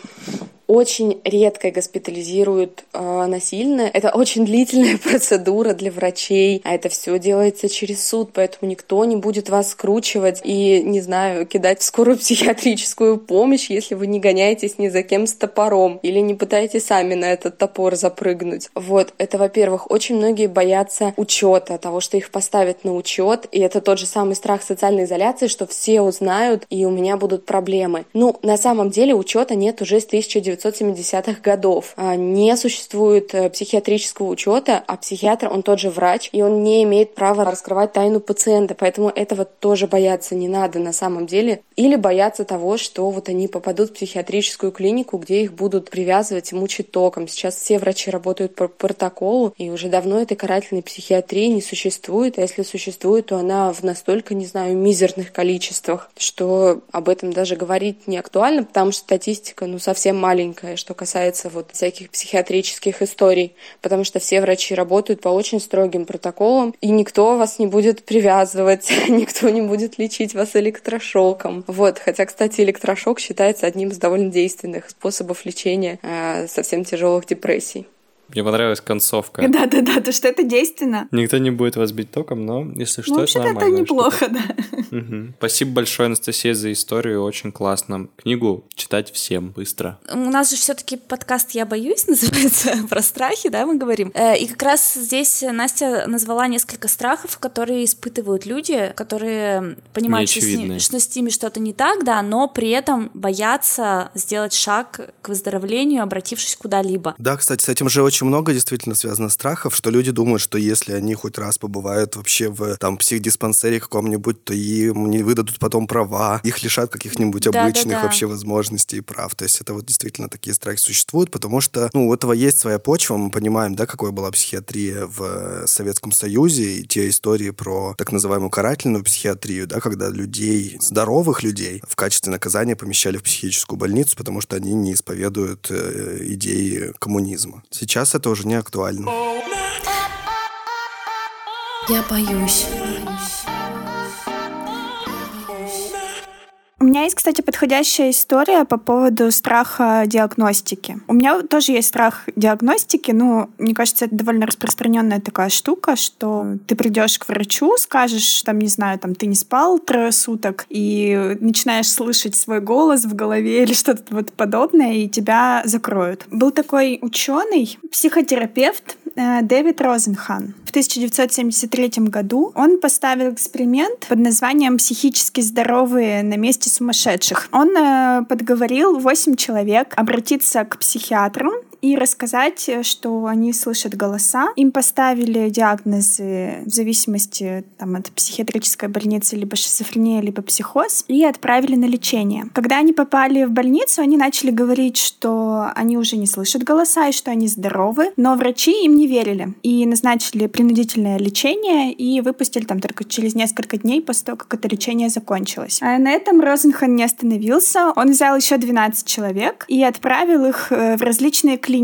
очень редко госпитализируют э, насильно. Это очень длительная процедура для врачей, а это все делается через суд, поэтому никто не будет вас скручивать и, не знаю, кидать в скорую психиатрическую помощь, если вы не гоняетесь ни за кем с топором или не пытаетесь сами на этот топор запрыгнуть. Вот, это, во-первых, очень многие боятся учета, того, что их поставят на учет, и это тот же самый страх социальной изоляции, что все узнают, и у меня будут проблемы. Ну, на самом деле учета нет уже с 1900 1970-х годов. А, не существует э, психиатрического учета, а психиатр, он тот же врач, и он не имеет права раскрывать тайну пациента, поэтому этого тоже бояться не надо на самом деле. Или бояться того, что вот они попадут в психиатрическую клинику, где их будут привязывать и мучить током. Сейчас все врачи работают по протоколу, и уже давно этой карательной психиатрии не существует, а если существует, то она в настолько, не знаю, мизерных количествах, что об этом даже говорить не актуально, потому что статистика, ну, совсем маленькая маленькое, что касается вот всяких психиатрических историй, потому что все врачи работают по очень строгим протоколам, и никто вас не будет привязывать, никто не будет лечить вас электрошоком. Вот, хотя, кстати, электрошок считается одним из довольно действенных способов лечения э, совсем тяжелых депрессий. Мне понравилась концовка. Да-да-да, то что это действенно. Никто не будет вас бить током, но если что, ну, это нормально. это неплохо, да. Угу. Спасибо большое, Анастасия, за историю, очень классно. Книгу читать всем быстро. У нас же все таки подкаст «Я боюсь» называется, про страхи, да, мы говорим. Э, и как раз здесь Настя назвала несколько страхов, которые испытывают люди, которые понимают, что с, ним, что с ними что-то не так, да, но при этом боятся сделать шаг к выздоровлению, обратившись куда-либо. Да, кстати, с этим же очень очень много действительно связано страхов, что люди думают, что если они хоть раз побывают вообще в там психдиспансере каком-нибудь, то им не выдадут потом права, их лишат каких-нибудь да, обычных да, да. вообще возможностей и прав. То есть это вот действительно такие страхи существуют, потому что, ну, у этого есть своя почва, мы понимаем, да, какой была психиатрия в Советском Союзе, и те истории про так называемую карательную психиатрию, да, когда людей, здоровых людей, в качестве наказания помещали в психическую больницу, потому что они не исповедуют э, идеи коммунизма. Сейчас сейчас это уже не актуально. Я боюсь. У меня есть, кстати, подходящая история по поводу страха диагностики. У меня тоже есть страх диагностики, но мне кажется, это довольно распространенная такая штука, что ты придешь к врачу, скажешь, там, не знаю, там, ты не спал трое суток, и начинаешь слышать свой голос в голове или что-то вот подобное, и тебя закроют. Был такой ученый, психотерапевт э, Дэвид Розенхан. В 1973 году он поставил эксперимент под названием «Психически здоровые на месте сумасшедших». Он э, подговорил 8 человек обратиться к психиатру и рассказать, э, что они слышат голоса. Им поставили диагнозы в зависимости там, от психиатрической больницы, либо шизофрения, либо психоз, и отправили на лечение. Когда они попали в больницу, они начали говорить, что они уже не слышат голоса и что они здоровы, но врачи им не верили и назначили принудительное лечение и выпустили там только через несколько дней после того, как это лечение закончилось. А на этом Розенхан не остановился. Он взял еще 12 человек и отправил их э, в различные клиники.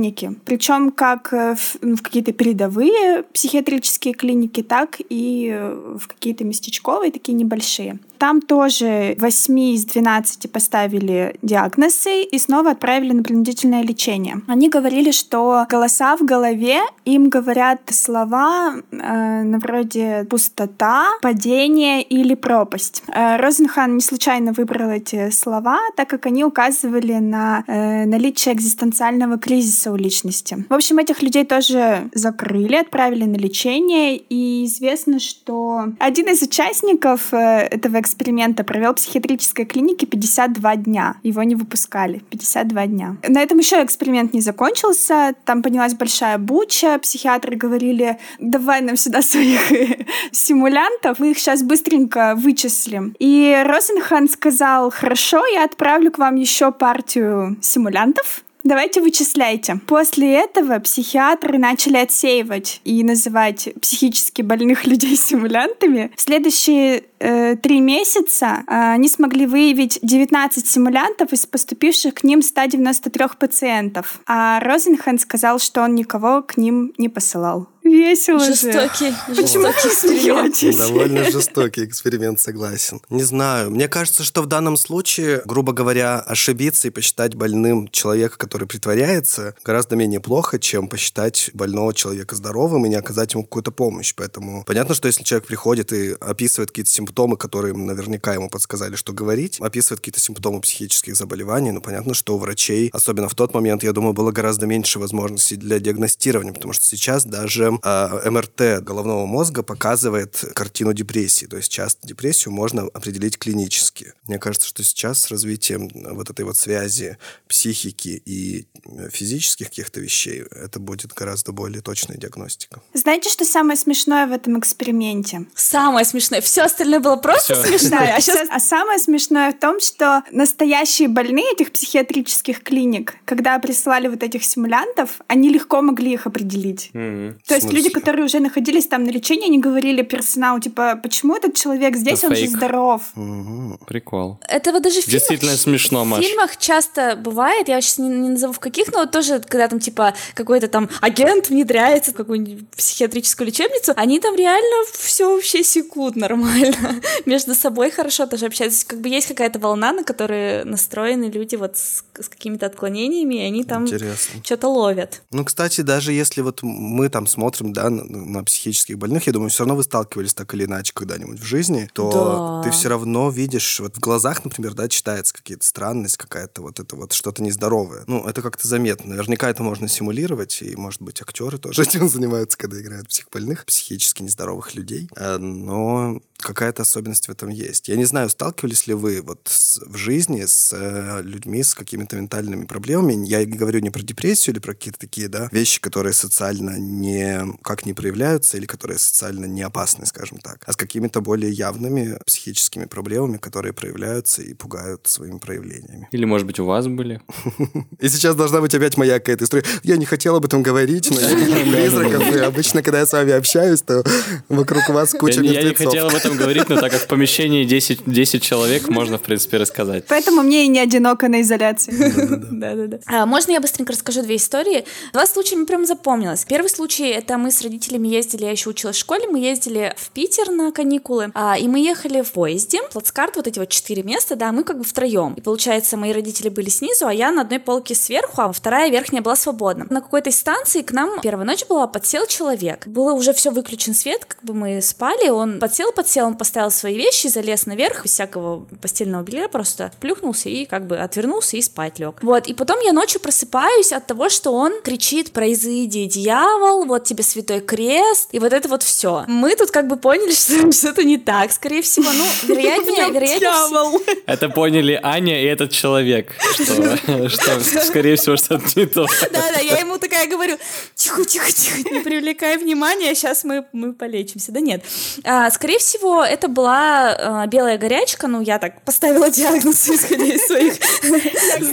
Причем как э, в, ну, в какие-то передовые психиатрические клиники, так и э, в какие-то местечковые, такие небольшие. Там тоже 8 из 12 поставили диагнозы и снова отправили на принудительное лечение. Они говорили, что голоса в голове им говорят слова э, на вроде пустота, падение или пропасть. Э, Розенхан не случайно выбрал эти слова, так как они указывали на э, наличие экзистенциального кризиса у личности. В общем, этих людей тоже закрыли, отправили на лечение, и известно, что один из участников э, этого эксперимента эксперимента провел в психиатрической клинике 52 дня. Его не выпускали. 52 дня. На этом еще эксперимент не закончился. Там поднялась большая буча. Психиатры говорили, давай нам сюда своих симулянтов, мы их сейчас быстренько вычислим. И Розенхан сказал, хорошо, я отправлю к вам еще партию симулянтов, Давайте вычисляйте. После этого психиатры начали отсеивать и называть психически больных людей симулянтами. В следующие э, три месяца э, они смогли выявить 19 симулянтов из поступивших к ним 193 пациентов. А Розенхан сказал, что он никого к ним не посылал. Весело жестокий, же. Почему вы смеетесь? Довольно жестокий эксперимент, согласен. Не знаю. Мне кажется, что в данном случае, грубо говоря, ошибиться и посчитать больным человека, который притворяется, гораздо менее плохо, чем посчитать больного человека здоровым и не оказать ему какую-то помощь. Поэтому понятно, что если человек приходит и описывает какие-то симптомы, которые наверняка ему подсказали, что говорить, описывает какие-то симптомы психических заболеваний, ну понятно, что у врачей, особенно в тот момент, я думаю, было гораздо меньше возможностей для диагностирования, потому что сейчас даже э, МРТ головного мозга показывает картину депрессии. То есть часто депрессию можно определить клинически. Мне кажется, что сейчас с развитием вот этой вот связи психики и физических каких-то вещей это будет гораздо более точная диагностика. Знаете, что самое смешное в этом эксперименте? Самое смешное. Все остальное было просто смешное. А, сейчас... а самое смешное в том, что настоящие больные этих психиатрических клиник, когда присылали вот этих симулянтов, они легко могли их определить. Mm-hmm. То есть люди, которые уже находились там на лечении, они говорили персоналу, типа, почему этот человек здесь, Это он фейк. же здоров. Угу. Прикол. Это вот даже в фильмах, Действительно смешно, Маш. В фильмах часто бывает, я сейчас не, не назову в каких, но вот тоже, когда там, типа, какой-то там агент внедряется в какую-нибудь психиатрическую лечебницу, они там реально все вообще секут нормально. Между собой хорошо тоже общаются. Как бы есть какая-то волна, на которой настроены люди вот с, с какими-то отклонениями, и они там что-то ловят. Ну, кстати, даже если вот мы там смотрим смотрим, да, на, на психических больных, я думаю, все равно вы сталкивались так или иначе когда-нибудь в жизни, то да. ты все равно видишь, вот в глазах, например, да, читается какие-то странность, какая-то вот это вот что-то нездоровое. Ну, это как-то заметно. Наверняка это можно симулировать, и, может быть, актеры тоже этим занимаются, когда играют психбольных, психически нездоровых людей. Э, но какая-то особенность в этом есть. Я не знаю, сталкивались ли вы вот с, в жизни с э, людьми с какими-то ментальными проблемами. Я говорю не про депрессию или про какие-то такие, да, вещи, которые социально не как не проявляются или которые социально не опасны, скажем так, а с какими-то более явными психическими проблемами, которые проявляются и пугают своими проявлениями. Или, может быть, у вас были? И сейчас должна быть опять моя какая-то история. Я не хотел об этом говорить, но я призраков, и обычно, когда я с вами общаюсь, то вокруг вас куча Я не хотел об этом говорить, но так как в помещении 10, 10 человек, можно, в принципе, рассказать. Поэтому мне и не одиноко на изоляции. Да-да-да. А, можно я быстренько расскажу две истории? Два случая мне прям запомнилось. Первый случай — это когда мы с родителями ездили, я еще училась в школе, мы ездили в Питер на каникулы, а, и мы ехали в поезде, плацкарт, вот эти вот четыре места, да, мы как бы втроем. И получается, мои родители были снизу, а я на одной полке сверху, а вторая верхняя была свободна. На какой-то станции к нам первая ночь была, подсел человек. Было уже все выключен свет, как бы мы спали, он подсел, подсел, он поставил свои вещи, залез наверх, без всякого постельного белья, просто плюхнулся и как бы отвернулся и спать лег. Вот, и потом я ночью просыпаюсь от того, что он кричит «Произойди, дьявол, вот тебе святой крест», и вот это вот все. Мы тут как бы поняли, что что-то не так, скорее всего, ну, вероятнее, вероятнее... Это поняли Аня и этот человек, что, что скорее всего, что-то не то. Да-да, я ему такая говорю, тихо-тихо-тихо, не привлекай внимания, сейчас мы, мы полечимся. Да нет. А, скорее всего, это была а, белая горячка, ну, я так поставила диагноз, исходя из своих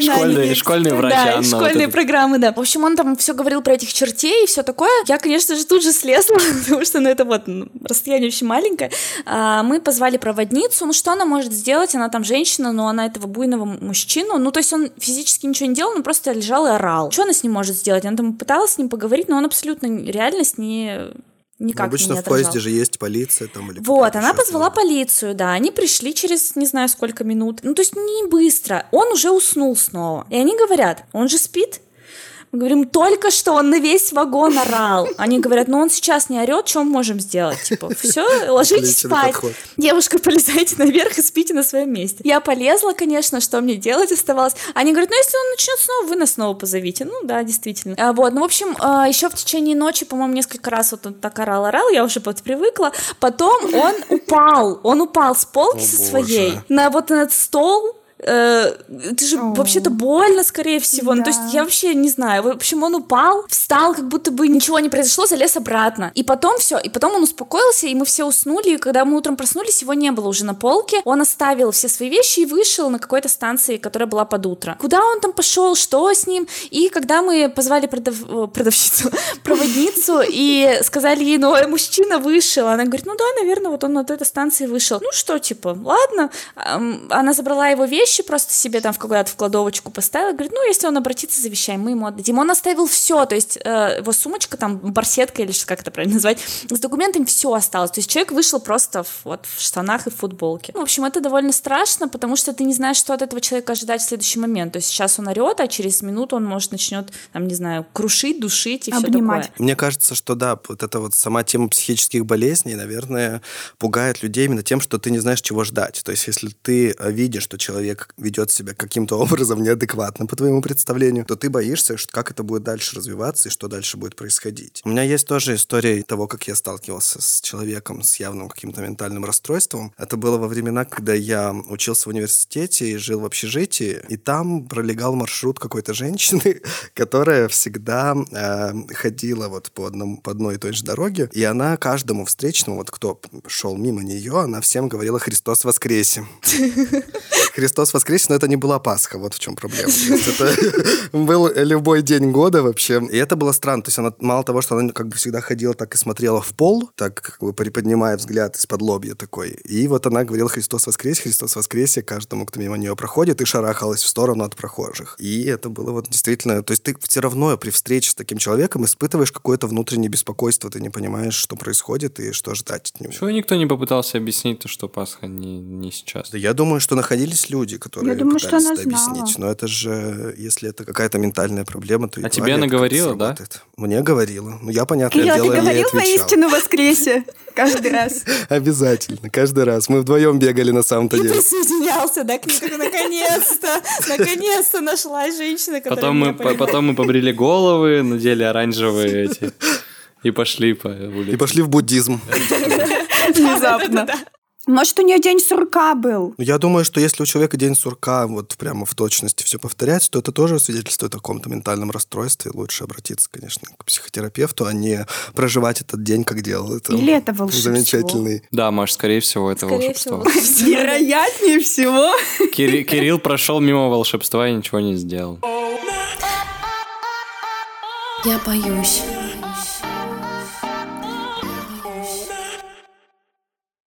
Школьные, школьные врачи, Да, школьные программы, да. В общем, он там все говорил про этих чертей и все такое. Я, конечно же, тут же слезла, потому что, ну, это вот ну, расстояние очень маленькое. А, мы позвали проводницу. Ну, что она может сделать? Она там женщина, но она этого буйного мужчину. Ну, то есть он физически ничего не делал, он просто лежал и орал. Что она с ним может сделать? Она там пыталась с ним поговорить, но он абсолютно реальность не никак Обычно не в поезде же есть полиция там или Вот, она позвала полицию, да. Они пришли через не знаю сколько минут. Ну, то есть не быстро. Он уже уснул снова. И они говорят, он же спит. Мы говорим, только что он на весь вагон орал. Они говорят, ну он сейчас не орет, что мы можем сделать? Типа, все, ложитесь спать. Девушка, полезайте наверх и спите на своем месте. Я полезла, конечно, что мне делать оставалось. Они говорят, ну если он начнет снова, вы нас снова позовите. Ну да, действительно. А, вот, ну в общем, а, еще в течение ночи, по-моему, несколько раз вот он так орал-орал, я уже подпривыкла. Потом он упал, он упал с полки О, со боже. своей на вот этот стол, это же О. вообще-то больно, скорее всего. Ну, то есть Да. я вообще не знаю. В общем, он упал, встал, как будто бы ничего не произошло, залез обратно. И потом все, и потом он успокоился, и мы все уснули. И когда мы утром проснулись, его не было уже на полке. Он оставил все свои вещи и вышел на какой-то станции, которая была под утро. Куда он там пошел, что с ним? И когда мы позвали продав- э, продавщицу, проводницу, и сказали ей, ну, э, мужчина вышел, она говорит, ну да, наверное, вот он на той станции вышел. Ну что, типа, ладно. Она забрала его вещи, просто себе там в какую-то в кладовочку поставила, говорит, ну, если он обратится за вещами, мы ему отдадим. Он оставил все, то есть э, его сумочка, там, барсетка или что- как это правильно назвать, с документами все осталось. То есть человек вышел просто в, вот в штанах и в футболке. Ну, в общем, это довольно страшно, потому что ты не знаешь, что от этого человека ожидать в следующий момент. То есть сейчас он орет, а через минуту он может начнет, там, не знаю, крушить, душить и все Обнимать. такое. Мне кажется, что да, вот эта вот сама тема психических болезней, наверное, пугает людей именно тем, что ты не знаешь, чего ждать. То есть, если ты э, видишь, что человек ведет себя каким-то образом неадекватно по твоему представлению, то ты боишься, что как это будет дальше развиваться и что дальше будет происходить. У меня есть тоже история того, как я сталкивался с человеком с явным каким-то ментальным расстройством. Это было во времена, когда я учился в университете и жил в общежитии, и там пролегал маршрут какой-то женщины, которая всегда э, ходила вот по, одному, по одной и той же дороге, и она каждому встречному, вот кто шел мимо нее, она всем говорила «Христос воскресе». Христос воскресе, но это не была Пасха, вот в чем проблема. Это был любой день года вообще. И это было странно. То есть она мало того, что она как бы всегда ходила так и смотрела в пол, так как бы приподнимая взгляд из-под лобья такой. И вот она говорила «Христос воскресе, Христос воскресе» каждому, кто мимо нее проходит, и шарахалась в сторону от прохожих. И это было вот действительно... То есть ты все равно при встрече с таким человеком испытываешь какое-то внутреннее беспокойство, ты не понимаешь, что происходит и что ждать от него. Почему никто не попытался объяснить, то, что Пасха не, не сейчас? Да я думаю, что находились люди, которые Я думаю, что она объяснить. знала. Но это же, если это какая-то ментальная проблема, то и А тебе она говорила, да? Мне говорила. Ну, я, понятное Кирилл, ты дело, ей говорил отвечал. воистину воскресе каждый раз. Обязательно, каждый раз. Мы вдвоем бегали на самом-то И деле. присоединялся, да, к ней, наконец-то, наконец-то нашлась женщина, которая Потом мы, потом мы побрили головы, надели оранжевые эти и пошли по улице. И пошли в буддизм. Внезапно. Может, у нее день сурка был. Ну, Я думаю, что если у человека день сурка вот прямо в точности все повторяется, то это тоже свидетельствует о каком-то ментальном расстройстве. Лучше обратиться, конечно, к психотерапевту, а не проживать этот день, как делал это. Или это волшебство. Замечательный. Да, Маш, скорее всего, это Скорее волшебство. всего. Вероятнее всего. Кири- Кирилл прошел мимо волшебства и ничего не сделал. Я боюсь.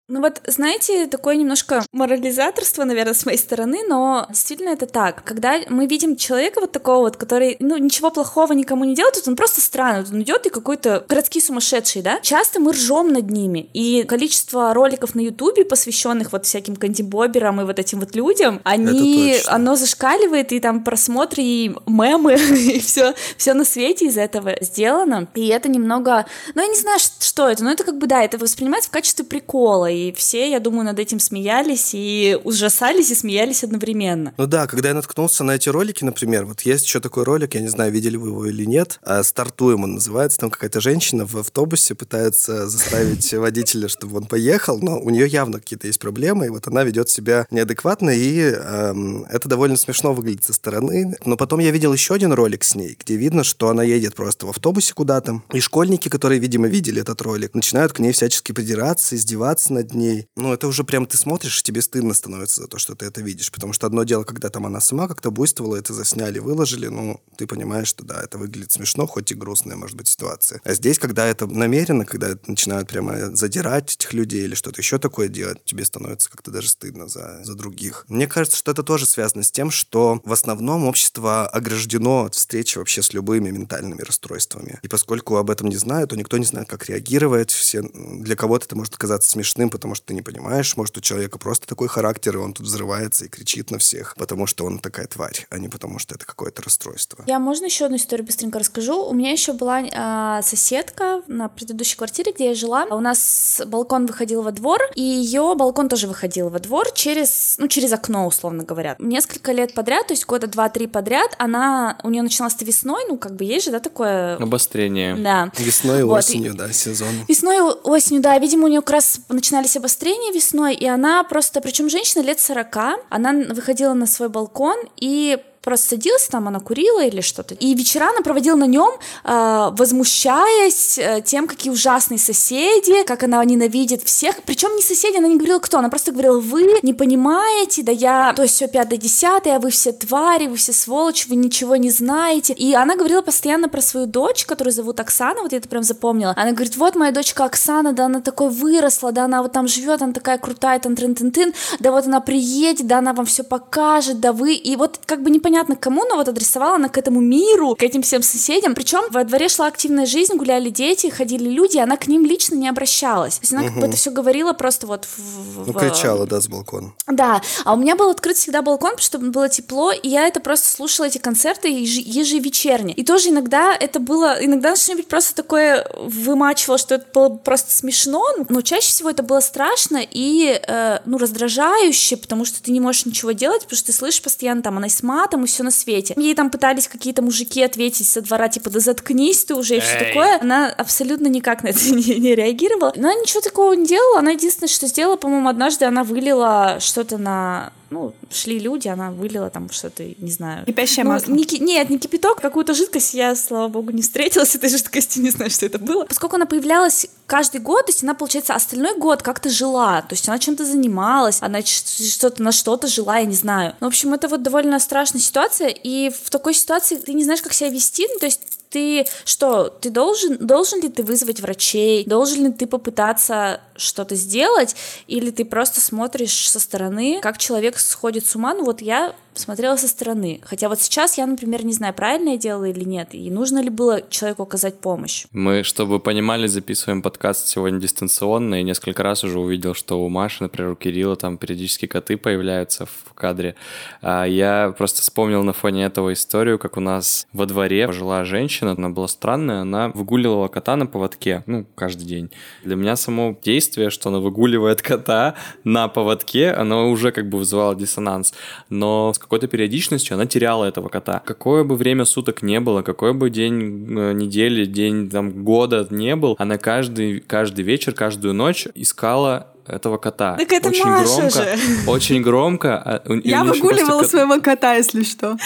Ну вот, знаете, такое немножко морализаторство, наверное, с моей стороны, но действительно это так. Когда мы видим человека вот такого вот, который, ну, ничего плохого никому не делает, он просто странный, он идет и какой-то городский сумасшедший, да? Часто мы ржем над ними, и количество роликов на Ютубе, посвященных вот всяким кандибоберам и вот этим вот людям, они, оно зашкаливает, и там просмотры, и мемы, и все, все на свете из этого сделано. И это немного, ну, я не знаю, что это, но это как бы, да, это воспринимается в качестве прикола, и все, я думаю, над этим смеялись и ужасались и смеялись одновременно. Ну да, когда я наткнулся на эти ролики, например, вот есть еще такой ролик, я не знаю, видели вы его или нет, а «Стартуем» он называется, там какая-то женщина в автобусе пытается заставить водителя, чтобы он поехал, но у нее явно какие-то есть проблемы, и вот она ведет себя неадекватно, и эм, это довольно смешно выглядит со стороны. Но потом я видел еще один ролик с ней, где видно, что она едет просто в автобусе куда-то, и школьники, которые, видимо, видели этот ролик, начинают к ней всячески придираться, издеваться над ней. Ну, это уже прям ты смотришь, и тебе стыдно становится за то, что ты это видишь. Потому что одно дело, когда там она сама как-то буйствовала, это засняли, выложили, ну, ты понимаешь, что да, это выглядит смешно, хоть и грустная, может быть, ситуация. А здесь, когда это намеренно, когда начинают прямо задирать этих людей или что-то еще такое делать, тебе становится как-то даже стыдно за, за других. Мне кажется, что это тоже связано с тем, что в основном общество ограждено от встречи вообще с любыми ментальными расстройствами. И поскольку об этом не знают, то никто не знает, как реагировать. Все, для кого-то это может казаться смешным, потому что ты не понимаешь, может, у человека просто такой характер, и он тут взрывается и кричит на всех, потому что он такая тварь, а не потому что это какое-то расстройство. Я, можно еще одну историю быстренько расскажу? У меня еще была э, соседка на предыдущей квартире, где я жила. У нас балкон выходил во двор, и ее балкон тоже выходил во двор через, ну, через окно, условно говоря. Несколько лет подряд, то есть года два-три подряд, она, у нее началось весной, ну, как бы есть же, да, такое... Обострение. Да. Весной и вот. осенью, да, сезон. Весной и осенью, да, видимо, у нее как раз начинались обострения весной, и она просто, причем женщина лет 40, она выходила на свой балкон и просто садилась там, она курила или что-то. И вечера она проводила на нем, э, возмущаясь тем, какие ужасные соседи, как она ненавидит всех. Причем не соседи, она не говорила кто, она просто говорила, вы не понимаете, да я, то есть все пятое, десятое, а вы все твари, вы все сволочи, вы ничего не знаете. И она говорила постоянно про свою дочь, которую зовут Оксана, вот я это прям запомнила. Она говорит, вот моя дочка Оксана, да она такой выросла, да она вот там живет, она такая крутая, там трын тын тын да вот она приедет, да она вам все покажет, да вы, и вот как бы непонятно, непонятно кому, но вот адресовала она к этому миру, к этим всем соседям. Причем во дворе шла активная жизнь, гуляли дети, ходили люди, и она к ним лично не обращалась. То есть она угу. как бы это все говорила просто вот в... Ну, кричала, да, с балкона. Да, а у меня был открыт всегда балкон, чтобы было тепло, и я это просто слушала, эти концерты ежевечерне. И тоже иногда это было, иногда что-нибудь просто такое вымачивало, что это было просто смешно, но чаще всего это было страшно и, э, ну, раздражающе, потому что ты не можешь ничего делать, потому что ты слышишь постоянно там, она с матом, и все на свете. Ей там пытались какие-то мужики ответить со двора, типа, да заткнись ты уже, и все такое. Она абсолютно никак на это не, не реагировала. Но она ничего такого не делала. Она единственное, что сделала, по-моему, однажды она вылила что-то на ну, шли люди, она вылила там что-то, не знаю. Кипящее ну, масло. Не, нет, не кипяток, какую-то жидкость. Я, слава богу, не встретилась с этой жидкостью, не знаю, что это было. Поскольку она появлялась каждый год, то есть она, получается, остальной год как-то жила, то есть она чем-то занималась, она что-то на что-то жила, я не знаю. Ну, в общем, это вот довольно страшная ситуация, и в такой ситуации ты не знаешь, как себя вести, ну, то есть ты что, ты должен, должен ли ты вызвать врачей, должен ли ты попытаться что-то сделать, или ты просто смотришь со стороны, как человек сходит с ума. Ну вот я смотрела со стороны. Хотя вот сейчас я, например, не знаю, правильно я делала или нет, и нужно ли было человеку оказать помощь. Мы, чтобы вы понимали, записываем подкаст сегодня дистанционно, и несколько раз уже увидел, что у Маши, например, у Кирилла там периодически коты появляются в кадре. А я просто вспомнил на фоне этого историю, как у нас во дворе пожилая женщина, она была странная, она выгуливала кота на поводке, ну, каждый день. Для меня само действие, что она выгуливает кота на поводке, оно уже как бы вызывало диссонанс. Но какой-то периодичностью она теряла этого кота. Какое бы время суток не было, какой бы день э, недели, день там, года не был, она каждый, каждый вечер, каждую ночь искала этого кота. Так это очень Маша громко, же. Очень громко. А Я выгуливала кот... своего кота, если что.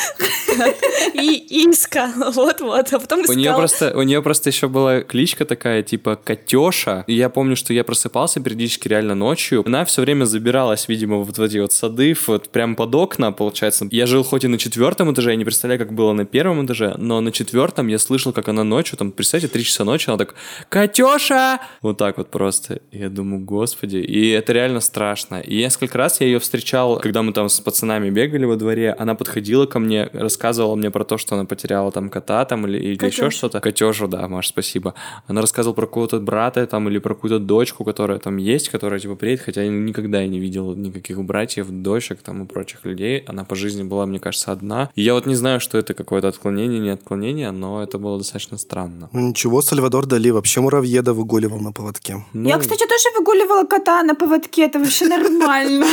И Иска, вот-вот, а потом искала. У нее просто, у нее просто еще была кличка такая, типа Котеша. И я помню, что я просыпался периодически реально ночью. Она все время забиралась, видимо, вот в эти вот сады, вот прям под окна, получается. Я жил хоть и на четвертом этаже, я не представляю, как было на первом этаже, но на четвертом я слышал, как она ночью, там, представьте, три часа ночи, она так, Котеша! Вот так вот просто. И я думаю, господи, И это реально страшно. И несколько раз я ее встречал, когда мы там с пацанами бегали во дворе, она подходила ко мне, рассказывала мне про то, что она потеряла там кота там или, или еще что-то. Котежу, да, Маш, спасибо. Она рассказывала про какого-то брата там или про какую-то дочку, которая там есть, которая типа приедет, хотя я никогда и не видел никаких братьев, дочек там и прочих людей. Она по жизни была, мне кажется, одна. И я вот не знаю, что это какое-то отклонение, не отклонение, но это было достаточно странно. Ничего, Сальвадор Дали вообще муравьеда выгуливал на поводке. Ну... Я, кстати, тоже выгуливала кота на поводке, это вообще нормально.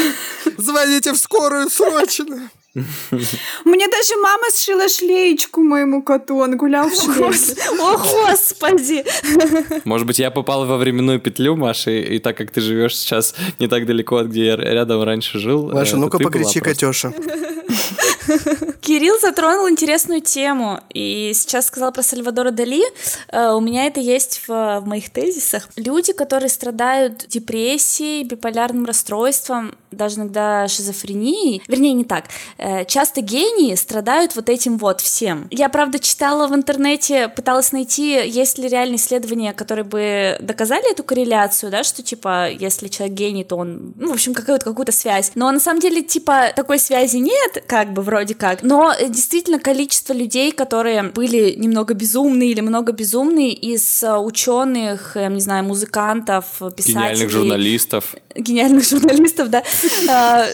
Звоните в скорую срочно. Мне даже мама сшила шлеечку моему коту, он гулял в шлейке. О, господи! Может быть, я попал во временную петлю, Маша, и, и так как ты живешь сейчас не так далеко от где я рядом раньше жил. Маша, э, ну-ка покричи, Катюша. Кирилл затронул интересную тему, и сейчас сказал про Сальвадора Дали. Э, у меня это есть в, в моих тезисах. Люди, которые страдают депрессией, биполярным расстройством, даже иногда шизофренией, вернее, не так, часто гении страдают вот этим вот всем. Я, правда, читала в интернете, пыталась найти, есть ли реальные исследования, которые бы доказали эту корреляцию, да, что, типа, если человек гений, то он, ну, в общем, какую-то какую связь. Но на самом деле, типа, такой связи нет, как бы, вроде как. Но э, действительно количество людей, которые были немного безумные или много безумные из э, ученых, я не знаю, музыкантов, писателей. Гениальных журналистов. Гениальных журналистов, да. А,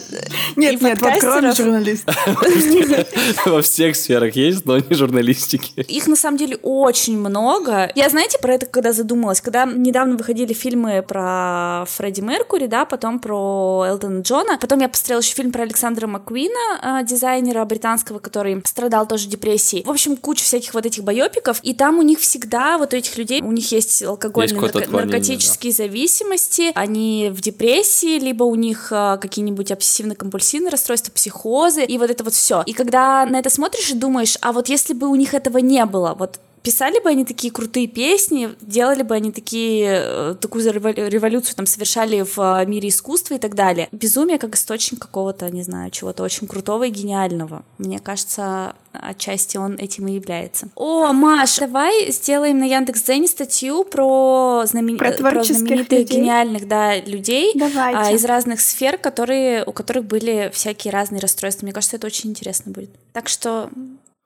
нет, нет, вот кроме журналистов. Во всех сферах есть, но не журналистики. Их на самом деле очень много. Я, знаете, про это когда задумалась, когда недавно выходили фильмы про Фредди Меркури, да, потом про Элтона Джона, потом я посмотрела еще фильм про Александра Маккуина, дизайнера британского, который страдал тоже депрессией. В общем, куча всяких вот этих байопиков, и там у них всегда, вот у этих людей, у них есть алкогольные, есть наркотические да. зависимости, они в депрессии, либо у них а, какие-нибудь обсессивно-компульсивные расстройства, психозы, и вот это вот все. И когда на это смотришь и думаешь, а вот если бы у них этого не было, вот писали бы они такие крутые песни, делали бы они такие, э, такую революцию там совершали в э, мире искусства и так далее. Безумие как источник какого-то, не знаю, чего-то очень крутого и гениального. Мне кажется, отчасти он этим и является. О, Маш, давай сделаем на Яндекс.Дзене статью про, знамени... про, про знаменитых людей. гениальных да, людей а, из разных сфер, которые, у которых были всякие разные расстройства. Мне кажется, это очень интересно будет. Так что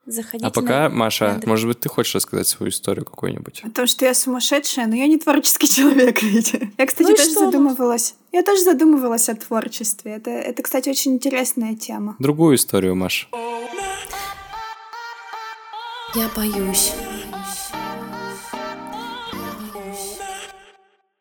Заходите а пока, на... Маша, Яндекс. может быть, ты хочешь рассказать свою историю какую-нибудь? О том, что я сумасшедшая, но я не творческий человек, видите. Я, кстати, ну тоже что? задумывалась. Я тоже задумывалась о творчестве. Это, это, кстати, очень интересная тема. Другую историю, Маша. Я боюсь.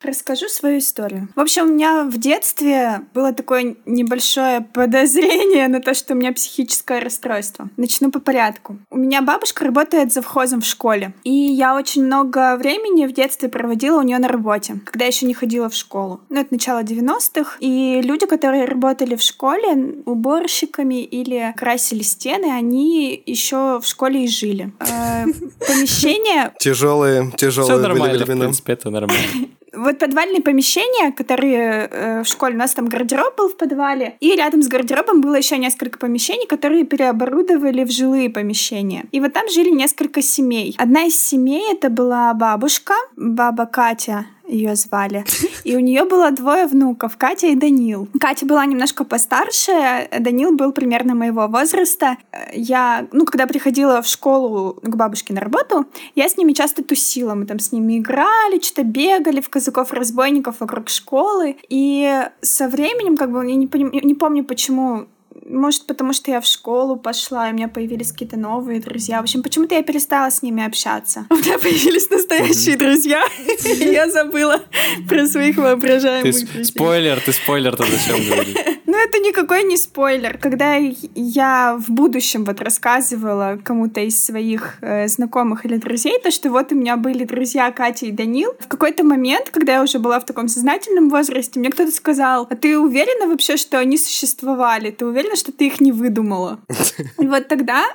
Расскажу свою историю. В общем, у меня в детстве было такое небольшое подозрение на то, что у меня психическое расстройство. Начну по порядку. У меня бабушка работает завхозом в школе. И я очень много времени в детстве проводила у нее на работе, когда я еще не ходила в школу. Ну, это начало 90-х. И люди, которые работали в школе уборщиками или красили стены, они еще в школе и жили. Э, помещение... Тяжелые, тяжелые Все нормально, в принципе, это нормально вот подвальные помещения, которые э, в школе, у нас там гардероб был в подвале, и рядом с гардеробом было еще несколько помещений, которые переоборудовали в жилые помещения. И вот там жили несколько семей. Одна из семей это была бабушка, баба Катя, ее звали. И у нее было двое внуков, Катя и Данил. Катя была немножко постарше, Данил был примерно моего возраста. Я, ну, когда приходила в школу к бабушке на работу, я с ними часто тусила. Мы там с ними играли, что-то бегали в казаков-разбойников вокруг школы. И со временем, как бы, я не, не помню, почему может, потому что я в школу пошла, и у меня появились какие-то новые друзья. В общем, почему-то я перестала с ними общаться. У меня появились настоящие друзья, и я забыла про своих воображаемых друзей. Спойлер, ты спойлер-то зачем говорить? Ну, это никакой не спойлер. Когда я в будущем вот рассказывала кому-то из своих э, знакомых или друзей, то, что вот у меня были друзья Катя и Данил, в какой-то момент, когда я уже была в таком сознательном возрасте, мне кто-то сказал, а ты уверена вообще, что они существовали? Ты уверена, что ты их не выдумала. И вот тогда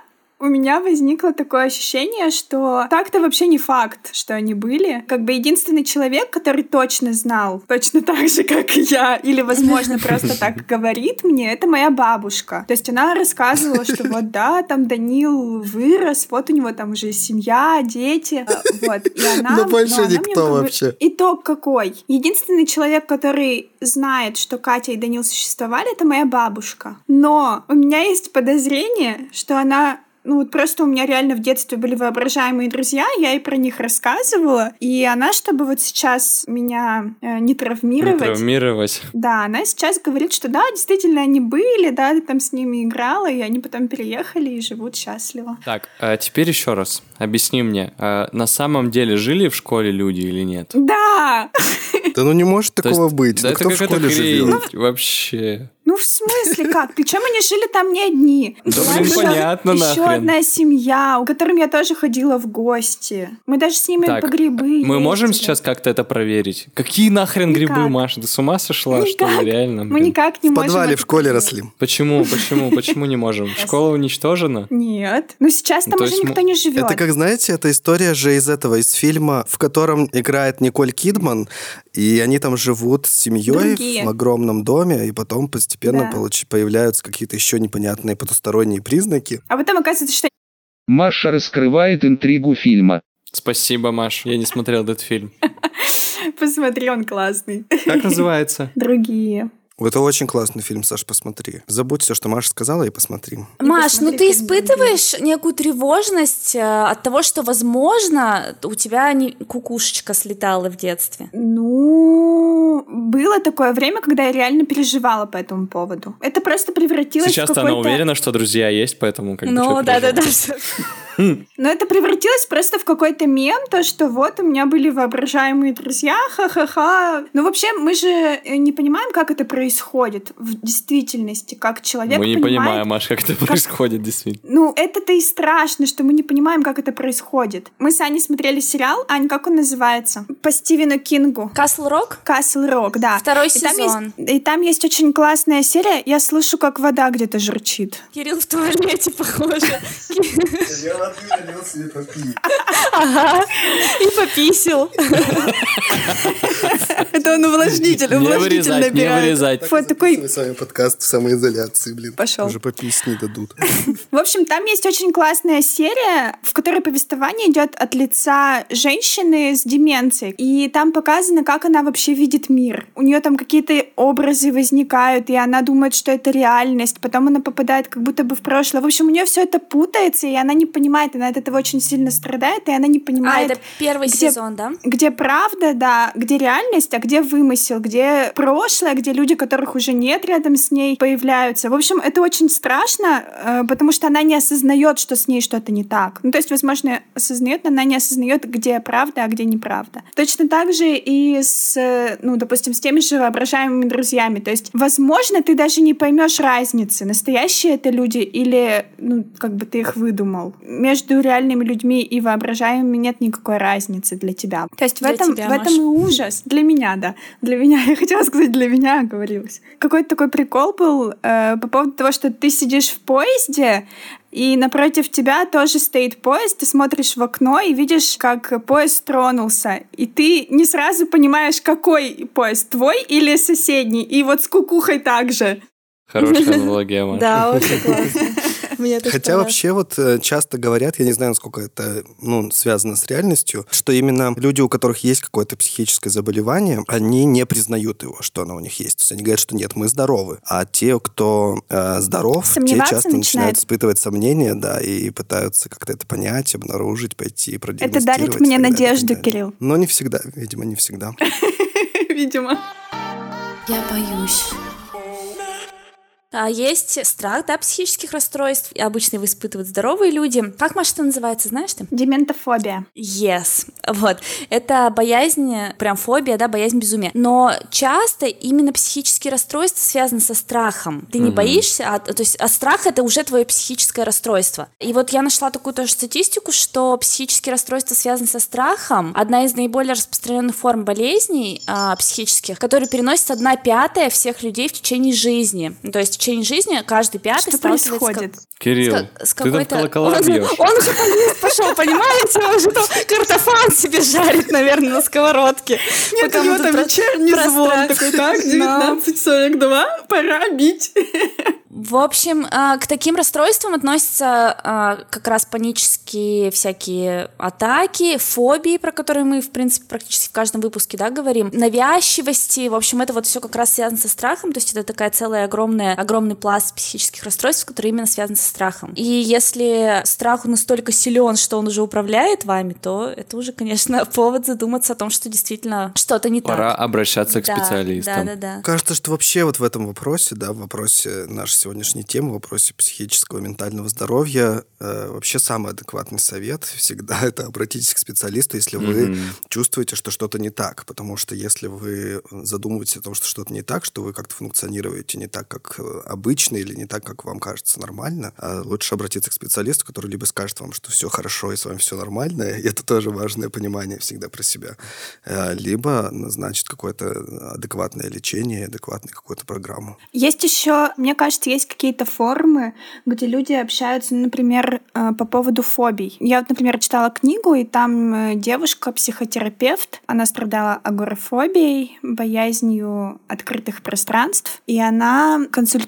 у меня возникло такое ощущение, что так-то вообще не факт, что они были. Как бы единственный человек, который точно знал, точно так же, как и я, или, возможно, просто так говорит мне, это моя бабушка. То есть она рассказывала, что вот да, там Данил вырос, вот у него там уже семья, дети, а, вот. И она, Но больше ну, она никто мне вообще. Итог какой? Единственный человек, который знает, что Катя и Данил существовали, это моя бабушка. Но у меня есть подозрение, что она ну вот просто у меня реально в детстве были воображаемые друзья, я ей про них рассказывала, и она, чтобы вот сейчас меня э, не травмировать, Не травмировать. да, она сейчас говорит, что да, действительно они были, да, ты там с ними играла, и они потом переехали и живут счастливо. Так, а теперь еще раз. Объясни мне, а на самом деле жили в школе люди или нет? Да! Да ну не может есть- такого быть. Да Ну это кто в школе живет? вообще. Ну в смысле как? Причем они жили там не одни. Да, блин, еще- понятно еще нахрен. одна семья, у которой я тоже ходила в гости. Мы даже с ними Так, по грибы Мы можем ездили. сейчас как-то это проверить? Какие нахрен грибы, Никак. Маша? Ты с ума сошла, что Никак. ли, реально? Мы блин? никак не В можем подвале это в школе проверить. росли. Почему, почему, почему не можем? Школа уничтожена? Нет. Ну сейчас там уже никто не живет. Это как, знаете, это история же из этого, из фильма, в котором играет Николь Кидман, и они там живут с семьей Другие. в огромном доме, и потом постепенно Да. получ- появляются какие-то еще непонятные потусторонние признаки. А потом оказывается, что Маша раскрывает интригу фильма. Спасибо, Маш. Я не смотрел этот фильм. посмотри, он классный. Как называется? Другие. Это очень классный фильм, Саш, посмотри. Забудь все, что Маша сказала, и посмотри. Маш, ну ты испытываешь некую тревожность э, от того, что, возможно, у тебя не кукушечка слетала в детстве? Ну, было такое время, когда я реально переживала по этому поводу. Это просто превратилось в Сейчас-то какой-то... она уверена, что друзья есть, поэтому как бы Ну, да-да-да. Но это превратилось просто в какой-то мем, то, что вот у меня были воображаемые друзья, ха-ха-ха. Ну, вообще, мы же э, не понимаем, как это происходит в действительности, как человек Мы не понимает- понимаем, Маш, как это происходит действительно. Ну, это-то и страшно, что мы не понимаем, как это происходит. Мы с Аней смотрели сериал, Ань, как он называется? По Стивену Кингу. Касл Рок? Касл Рок, да. Второй И там сезон. есть- и там есть очень классная серия. Я слышу, как вода где-то журчит. Кирилл в туалете, похоже. Ага. И пописил. Это он увлажнитель, Не не вырезать. Вот такой с вами подкаст в самоизоляции, блин. Пошел. Уже по песни дадут. В общем, там есть очень классная серия, в которой повествование идет от лица женщины с деменцией. И там показано, как она вообще видит мир. У нее там какие-то образы возникают, и она думает, что это реальность. Потом она попадает как будто бы в прошлое. В общем, у нее все это путается, и она не понимает, она от этого очень сильно страдает, и она не А, понимает, это первый где- сезон, да? где правда, да, где реальность, а где вымысел, где прошлое, где люди, которых уже нет рядом с ней, появляются. В общем, это очень страшно, э, потому что она не осознает, что с ней что-то не так. Ну, то есть, возможно, осознает, но она не осознает, где правда, а где неправда. Точно так же и с, ну, допустим, с теми же воображаемыми друзьями. То есть, возможно, ты даже не поймешь разницы, настоящие это люди или, ну, как бы ты их выдумал. Между реальными людьми и воображаемыми нет никакой разницы для тебя. То есть в Для этом, тебя, в этом и ужас. Для меня, да. Для меня. Я хотела сказать для меня, оговорилась. Какой-то такой прикол был э, по поводу того, что ты сидишь в поезде, и напротив тебя тоже стоит поезд, ты смотришь в окно и видишь, как поезд тронулся. И ты не сразу понимаешь, какой поезд, твой или соседний. И вот с кукухой также. Хорошая аналогия, Маш. Да, очень классно. Хотя вообще вот э, часто говорят, я не знаю, насколько это ну, связано с реальностью, что именно люди, у которых есть какое-то психическое заболевание, они не признают его, что оно у них есть. То есть они говорят, что нет, мы здоровы. А те, кто э, здоров, те часто начинают. начинают испытывать сомнения, да, и пытаются как-то это понять, обнаружить, пойти Это продиагностировать. дарит мне надежду. Кирилл. Но не всегда, видимо, не всегда. Видимо. Я боюсь. А есть страх, да, психических расстройств. И Обычно его испытывают здоровые люди. Как, Маша, это называется, знаешь ты? Дементофобия. Yes. Вот. Это боязнь, прям фобия, да, боязнь безумия. Но часто именно психические расстройства связаны со страхом. Ты не боишься, а, то есть а страх это уже твое психическое расстройство. И вот я нашла такую тоже статистику, что психические расстройства связаны со страхом. Одна из наиболее распространенных форм болезней а, психических, которые переносится одна пятая всех людей в течение жизни. То есть течение жизни каждый пятый Что происходит? с, Кирилл, с ты там какой-то... колокола он, бьешь. он уже пошел, понимаете? Он уже там картофан себе жарит, наверное, на сковородке. Нет, у него там вечерний звон такой, так, Да. 19.42, пора бить. В общем, а, к таким расстройствам относятся а, как раз панические всякие атаки, фобии, про которые мы, в принципе, практически в каждом выпуске да, говорим, навязчивости. В общем, это вот все как раз связано со страхом, то есть это такая целая огромная, огромный пласт психических расстройств, которые именно связаны со страхом. И если страх настолько силен, что он уже управляет вами, то это уже, конечно, повод задуматься о том, что действительно что-то не Пора так. обращаться к Да, специалистам. Да, да, да. Кажется, что вообще вот в этом вопросе, да, в вопросе нашей сегодняшней темы, в вопросе психического ментального здоровья, э, вообще самый адекватный совет всегда это обратитесь к специалисту, если вы Мгм. чувствуете, что что-то не так. Потому что если вы задумываетесь о том, что что-то не так, что вы как-то функционируете не так, как э, обычно, или не так, как вам кажется нормально, а лучше обратиться к специалисту, который либо скажет вам, что все хорошо и с вами все нормально, и это тоже важное понимание всегда про себя, э, либо назначит какое-то адекватное лечение, адекватную какую-то программу. Есть еще, мне кажется, есть какие-то форумы, где люди общаются, ну, например, э, по поводу фобий. Я вот, например, читала книгу, и там э, девушка, психотерапевт, она страдала агорафобией, боязнью открытых пространств, и она консультировала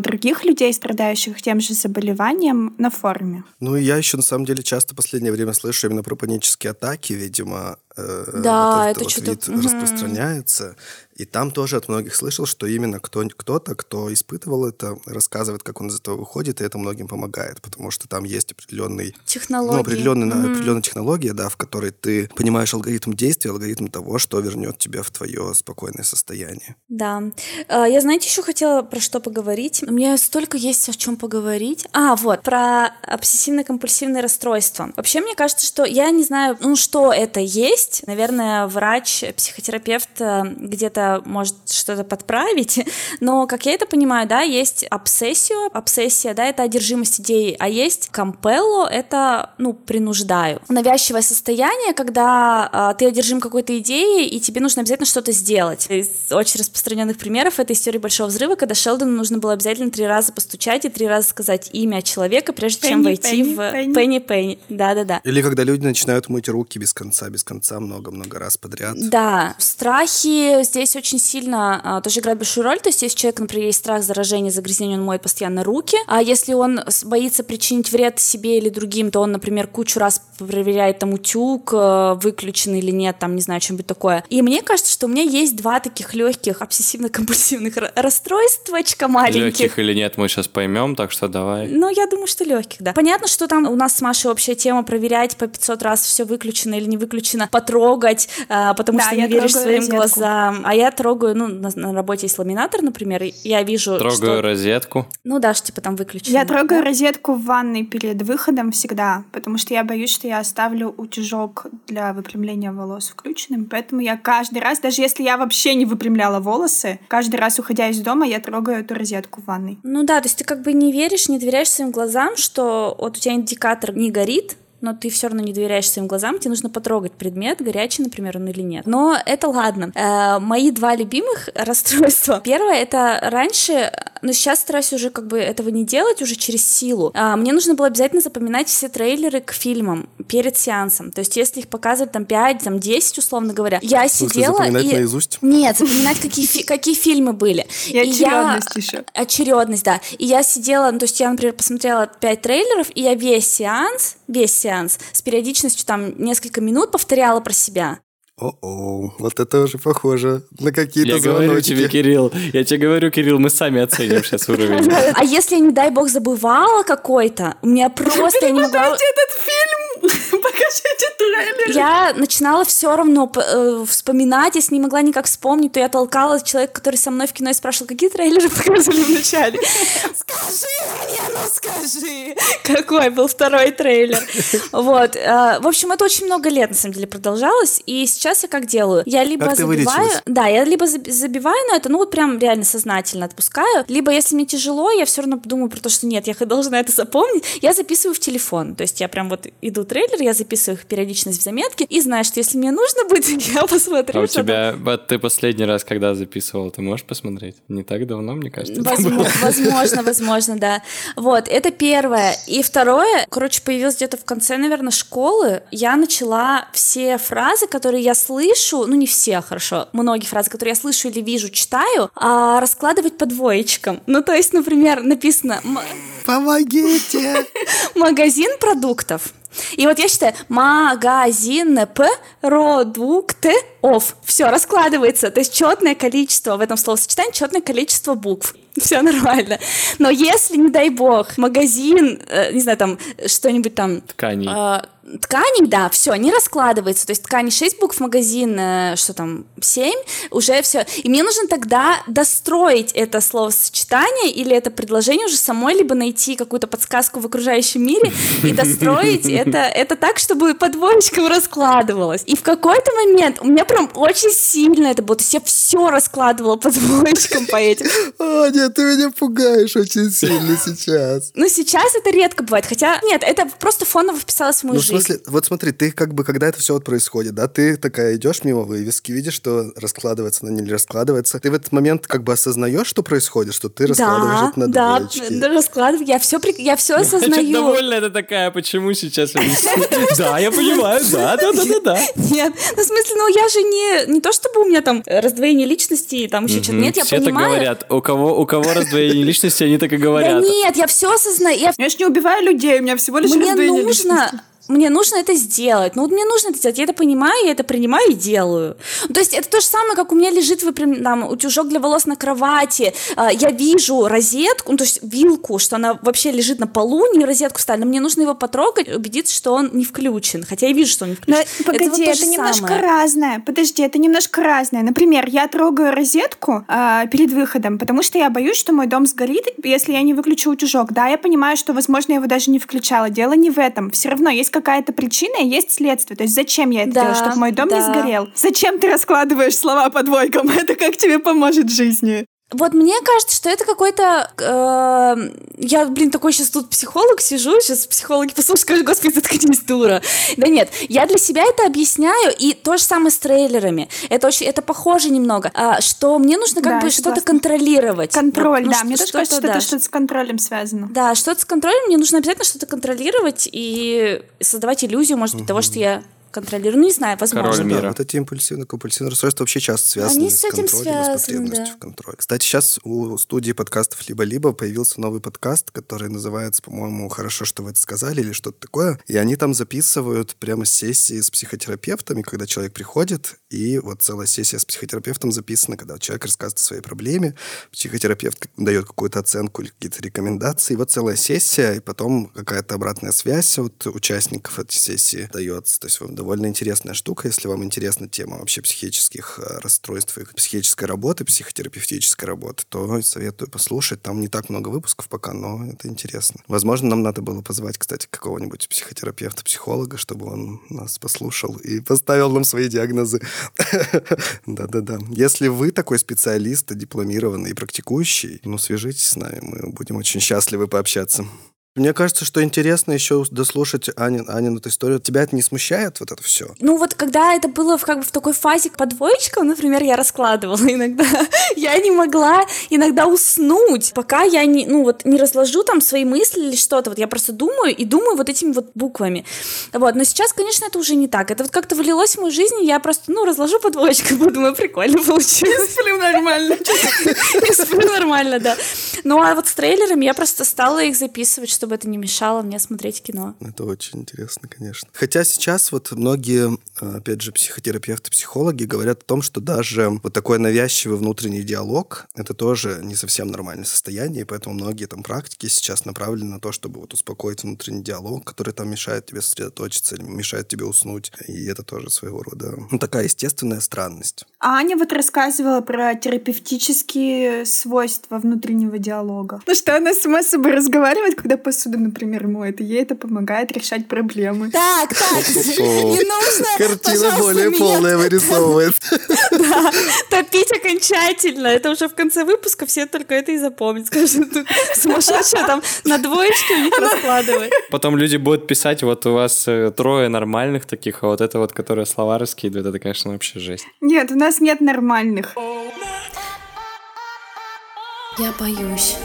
других людей, страдающих тем же заболеванием, на форуме. Ну, и я еще, на самом деле, часто в последнее время слышу именно про панические атаки, видимо, э, Да, вот этот это вот что-то- вид Мгм. распространяется. И там тоже от многих слышал, что именно кто, кто-то, кто испытывал это, рассказывает, как он из этого выходит, и это многим помогает, потому что там есть определенный, Технологии. ну, определенный, Мгм. определенная технология, да, в которой ты понимаешь алгоритм действия, алгоритм того, что вернет тебя в твое спокойное состояние. Да. А, Я, знаете, еще хотела про что поговорить. У меня столько есть о чем поговорить. А, вот, про обсессивно-компульсивное расстройство. Вообще, мне кажется, что я не знаю, ну, что это есть. Наверное, врач, психотерапевт э, где-то может что-то подправить. Но, как я это понимаю, да, есть обсессию. Обсессия, да, это одержимость идеей. А есть компелло, это, ну, принуждаю. Навязчивое состояние, когда а, ты одержим какой-то идеей, и тебе нужно обязательно что-то сделать. Из очень распространенных примеров это история Большого Взрыва, когда Шелдону нужно было обязательно три раза постучать и три раза сказать имя человека, прежде чем Пенни, войти Пенни, в... Пенни. Пенни Пенни. Да-да-да. Или когда люди начинают мыть руки без конца, без конца, много-много раз подряд. Да, страхи здесь очень сильно а, тоже играют большую роль. То есть, если человек, например, есть страх заражения, загрязнения, он моет постоянно руки. А если он боится причинить вред себе или другим, то он, например, кучу раз проверяет там утюг, э, выключен или нет, там, не знаю, что-нибудь такое. И мне кажется, что у меня есть два таких легких обсессивно-компульсивных ра- расстройствочка маленьких. Легких или нет, мы сейчас поймем, так что давай. Ну, я думаю, что легких, да. Понятно, что там у нас с Машей общая тема проверять по 500 раз все выключено или не выключено, потрогать, а, потому Да, что не веришь своим розетку. глазам. А я трогаю, ну, на, на работе есть ламинатор, например, и я вижу, Трогаю что... розетку. Ну да, что типа там выключено. Я трогаю розетку в ванной перед выходом всегда, потому что я боюсь, что я оставлю утюжок для выпрямления волос включенным. Поэтому я каждый раз, даже если я вообще не выпрямляла волосы, каждый раз, уходя из дома, я трогаю эту розетку в ванной. Ну да, то есть ты как бы не веришь, не доверяешь своим глазам, что вот у тебя индикатор не горит, но ты все равно не доверяешь своим глазам, тебе нужно потрогать предмет, горячий, например, он или нет. Но это ладно. Э, мои два любимых расстройства. Первое, это раньше, но сейчас стараюсь уже как бы этого не делать, уже через силу. А, мне нужно было обязательно запоминать все трейлеры к фильмам перед сеансом. То есть если их показывают там 5, там 10, условно говоря, я смысле, сидела запоминать и... наизусть? Нет, запоминать, какие, фи- какие фильмы были. И очередность еще. Очередность, да. И я сидела, ну, то есть я, например, посмотрела пять трейлеров, и я весь сеанс, весь сеанс с периодичностью там несколько минут повторяла про себя. О-о, вот это уже похоже на какие-то Я говорю звоночки. тебе, Кирилл, я тебе говорю, Кирилл, мы сами оценим сейчас уровень. А если не дай бог, забывала какой-то, у меня просто я не могла... Этот фильм! Покажите трейлер! Я начинала все равно э, вспоминать, если не могла никак вспомнить, то я толкала человека, который со мной в кино и спрашивал, какие трейлеры показывали в начале. Скажи мне, ну скажи, какой был второй трейлер. Вот. э, В общем, это очень много лет, на самом деле, продолжалось, и сейчас я как делаю? Я либо Как забиваю... Да, я либо заб- забиваю на это, ну вот прям реально сознательно отпускаю, либо если мне тяжело, я все равно думаю про то, что нет, я должна это запомнить, я записываю в телефон, то есть я прям вот иду трейлер, я записываю их периодичность в заметке и знаю, что если мне нужно будет, я посмотрю. А у тебя, вот ты последний раз когда записывал, ты можешь посмотреть? Не так давно, мне кажется. Возможно, возможно, возможно, да. Вот, это первое. И второе, короче, появилось где-то в конце, наверное, школы. Я начала все фразы, которые я слышу, ну не все, хорошо, многие фразы, которые я слышу или вижу, читаю, а, раскладывать по двоечкам. Ну, то есть, например, написано «М- Помогите! магазин продуктов. И вот я считаю, магазин продукты оф. Все, раскладывается. То есть четное количество в этом словосочетании, четное количество букв. Все нормально. Но если, не дай бог, магазин, э, не знаю, там что-нибудь там Тканей. а, тканей, да, все, не раскладывается. То есть ткани 6 букв, магазин, э, что там, 7, уже все. И мне нужно тогда достроить это словосочетание или это предложение уже самой, либо найти какую-то подсказку в окружающем мире и достроить это, это так, чтобы по двоечкам раскладывалось. И в какой-то момент у меня прям очень сильно это было. То есть я все раскладывала по двоечкам по этим. О, нет, ты меня пугаешь очень сильно сейчас. Но сейчас это редко бывает. Хотя, нет, это просто фоново вписалось в мою Ну, в жизнь. смысле, вот смотри, ты как бы, когда это все вот происходит, да, ты такая идешь мимо вывески, видишь, что раскладывается она не раскладывается. Ты в этот момент как бы осознаешь, что происходит, что ты раскладываешь Да, это на да, двоечки. да, раскладываю. Я все, я все осознаю. довольна это такая, почему сейчас? Да, я понимаю, да, да, да, да, да. Нет, ну в смысле, ну я же не, не то чтобы у меня там раздвоение личности и там еще что-то. Нет, я Все так понимаю. говорят. У кого, у кого раздвоение личности, они так и Да говорят. нет, я все осознаю. Я- Я ж не убиваю людей, у меня всего лишь Мне раздвоение нужно, личности. Мне нужно это сделать. Ну вот мне нужно это сделать. Я это понимаю, я это принимаю и делаю. Ну, То есть это то же самое, как у меня лежит выпрям- там, утюжок для волос на кровати. А, Я вижу розетку, ну то есть вилку, что она вообще лежит на полу, не розетку вставили. Но мне нужно его потрогать, убедиться, что он не включен. Хотя я вижу, что он не Но, включен. погоди, вот то это, немножко самое. разное. Подожди, это немножко разное. Например, я трогаю розетку а, перед выходом, потому что я боюсь, что мой дом сгорит, если я не выключу утюжок. Да, я понимаю, что, возможно, я его даже не включала. Дело не в этом. Все равно есть какая-то причина и есть следствие. То есть зачем я это Да, делаю, чтобы мой дом не да. сгорел? Зачем ты раскладываешь слова по двойкам? Это как тебе поможет в жизни? Вот мне кажется, что это какой-то... э, я, блин, такой сейчас тут психолог сижу, сейчас психологи послушают, скажут, господи, заткнись, дура. Да нет, я для себя это объясняю, и то же самое с трейлерами. Это очень, это похоже немного, а, что мне нужно как Да, бы что-то контролировать. Контроль, ну, да. что- Мне тоже что-то, кажется, что да. это что-то с контролем связано. Да, что-то с контролем, мне нужно обязательно что-то контролировать и создавать иллюзию, может быть, того, что я контролирую. Ну, не знаю, возможно. Король Да, мира. вот эти импульсивно-компульсивные расстройства вообще часто связаны Они с с этим контролем, с связаны, потребностью да. в контроле. Кстати, сейчас у студии подкастов «Либо-либо» появился новый подкаст, который называется, по-моему, «Хорошо, что вы это сказали» или что-то такое. И они там записывают прямо сессии с психотерапевтами, когда человек приходит, и вот целая сессия с психотерапевтом записана, когда человек рассказывает о своей проблеме, психотерапевт дает какую-то оценку или какие-то рекомендации. И вот целая сессия, и потом какая-то обратная связь от участников этой сессии дается. То есть довольно интересная штука, если вам интересна тема вообще психических э, расстройств и психической работы, психотерапевтической работы, то советую послушать. Там не так много выпусков пока, но это интересно. Возможно, нам надо было позвать, кстати, какого-нибудь психотерапевта, психолога, чтобы он нас послушал и поставил нам свои диагнозы. Да-да-да. Если вы такой специалист, дипломированный и практикующий, ну, свяжитесь с нами, мы будем очень счастливы пообщаться. Мне кажется, что интересно еще дослушать Анин, Анину эту историю. Тебя это не смущает, вот это все? Ну вот когда это было в, как бы в такой фазе по двоечкам, например, я раскладывала иногда, я не могла иногда уснуть, пока я не, ну вот не разложу там свои мысли или что-то. Вот я просто думаю и думаю вот этими вот буквами. Вот, но сейчас, конечно, это уже не так. Это вот как-то влилось в мою жизнь, и я просто, ну, разложу по двоечкам, подумаю, прикольно получилось. Сплю нормально. И сплю нормально, да. Ну а вот с трейлерами я просто стала их записывать, чтобы это не мешало мне смотреть кино. Это очень интересно, конечно. Хотя сейчас вот многие, э, опять же, психотерапевты, психологи говорят о том, что даже вот такой навязчивый внутренний диалог — это тоже не совсем нормальное состояние, и поэтому многие там практики сейчас направлены на то, чтобы вот успокоить внутренний диалог, который там мешает тебе сосредоточиться или мешает тебе уснуть. И это тоже своего рода ну, такая естественная странность. А Аня вот рассказывала про терапевтические свойства внутреннего диалога. Ну что она сама с собой разговаривает, когда по посуду, например, моет, и ей это помогает решать проблемы. Так, так, не нужно, Картина более полная вырисовывается. Да, топить окончательно. Это уже в конце выпуска все только это и запомнят. Скажут, тут сумасшедшая там на двоечке у них раскладывает. Потом люди будут писать, вот у вас э, трое нормальных таких, а вот это вот, которая слова раскидывает, это, конечно, вообще жесть. Нет, у нас нет нормальных. Я боюсь.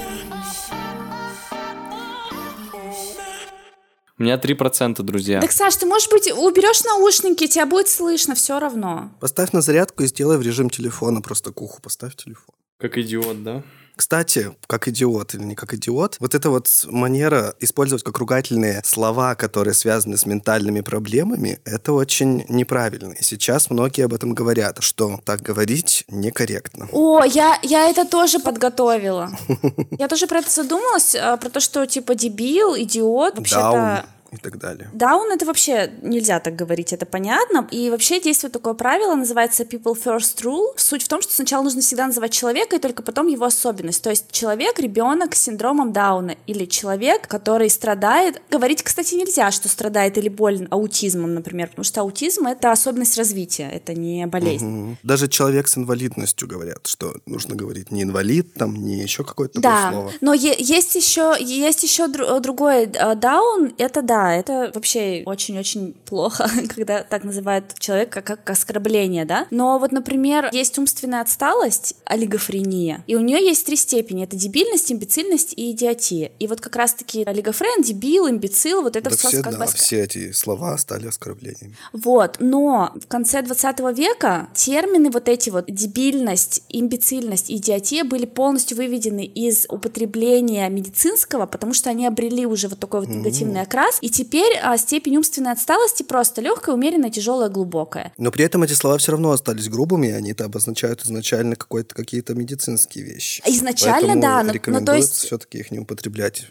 У меня 3%, друзья. Так, Саш, ты, может быть, уберешь наушники, тебя будет слышно все равно. Поставь на зарядку и сделай в режим телефона. Просто к уху поставь телефон. Как идиот, да? Кстати, как идиот или не как идиот, вот эта вот манера использовать как ругательные слова, которые связаны с ментальными проблемами, это очень неправильно. И сейчас многие об этом говорят, что так говорить некорректно. О, я, я это тоже подготовила. Я тоже про это задумалась, а, про то, что типа дебил, идиот, вообще-то... и так далее. Даун это вообще нельзя так говорить, это понятно. И вообще действует такое правило, называется people first rule. Суть в том, что сначала нужно всегда называть человека, и только потом его особенность. То есть человек, ребенок с синдромом Дауна, или человек, который страдает. Говорить, кстати, нельзя, что страдает или болен аутизмом, например, потому что аутизм это особенность развития, это не болезнь. Мгм. Даже человек с инвалидностью говорят, что нужно говорить не инвалид, там, не еще какое-то Да, слово. но е- есть еще есть еще дру- другое э, даун. Это да, это вообще очень-очень плохо, когда так называют человека как оскорбление, да. Но вот, например, есть умственная отсталость, олигофрения, и у нее есть три степени: это дебильность, имбецильность и идиотия. И вот как раз-таки олигофрен, дебил, имбецил, вот это Да все все, как да, бы все эти слова стали оскорблениями. Вот, но в конце 20 века термины вот эти вот дебильность, имбецильность идиотия были полностью выведены из употребления медицинского, потому что они обрели уже вот такой вот негативный окрас, и теперь а, степень умственной отсталости просто легкая, умеренная, тяжелая, глубокая. Но при этом эти слова все равно остались грубыми, и они-то обозначают изначально какие-то медицинские вещи. Изначально, Поэтому да, но- но то есть- все-таки их не употреблять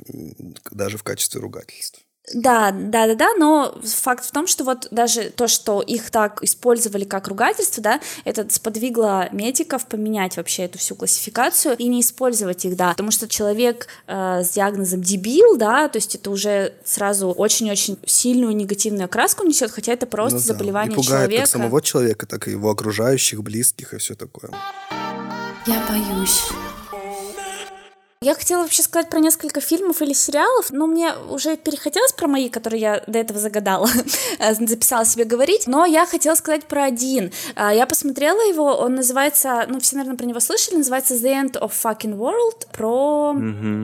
даже в качестве ругательств. Да, да, да, да, но факт в том, что вот даже то, что их так использовали как ругательство, да, это сподвигло медиков поменять вообще эту всю классификацию и не использовать их, да, потому что человек э, с диагнозом дебил, да, то есть это уже сразу очень-очень сильную негативную окраску несет, хотя это просто Ну да. заболевание И пугает человека. как самого человека, так и его окружающих, близких и все такое. Я боюсь. Я хотела вообще сказать про несколько фильмов или сериалов, но мне уже перехотелось про мои, которые я до этого загадала, записала себе говорить, но я хотела сказать про один. А, Я посмотрела его, он называется, ну все, наверное, про него слышали, называется The End of Fucking World, про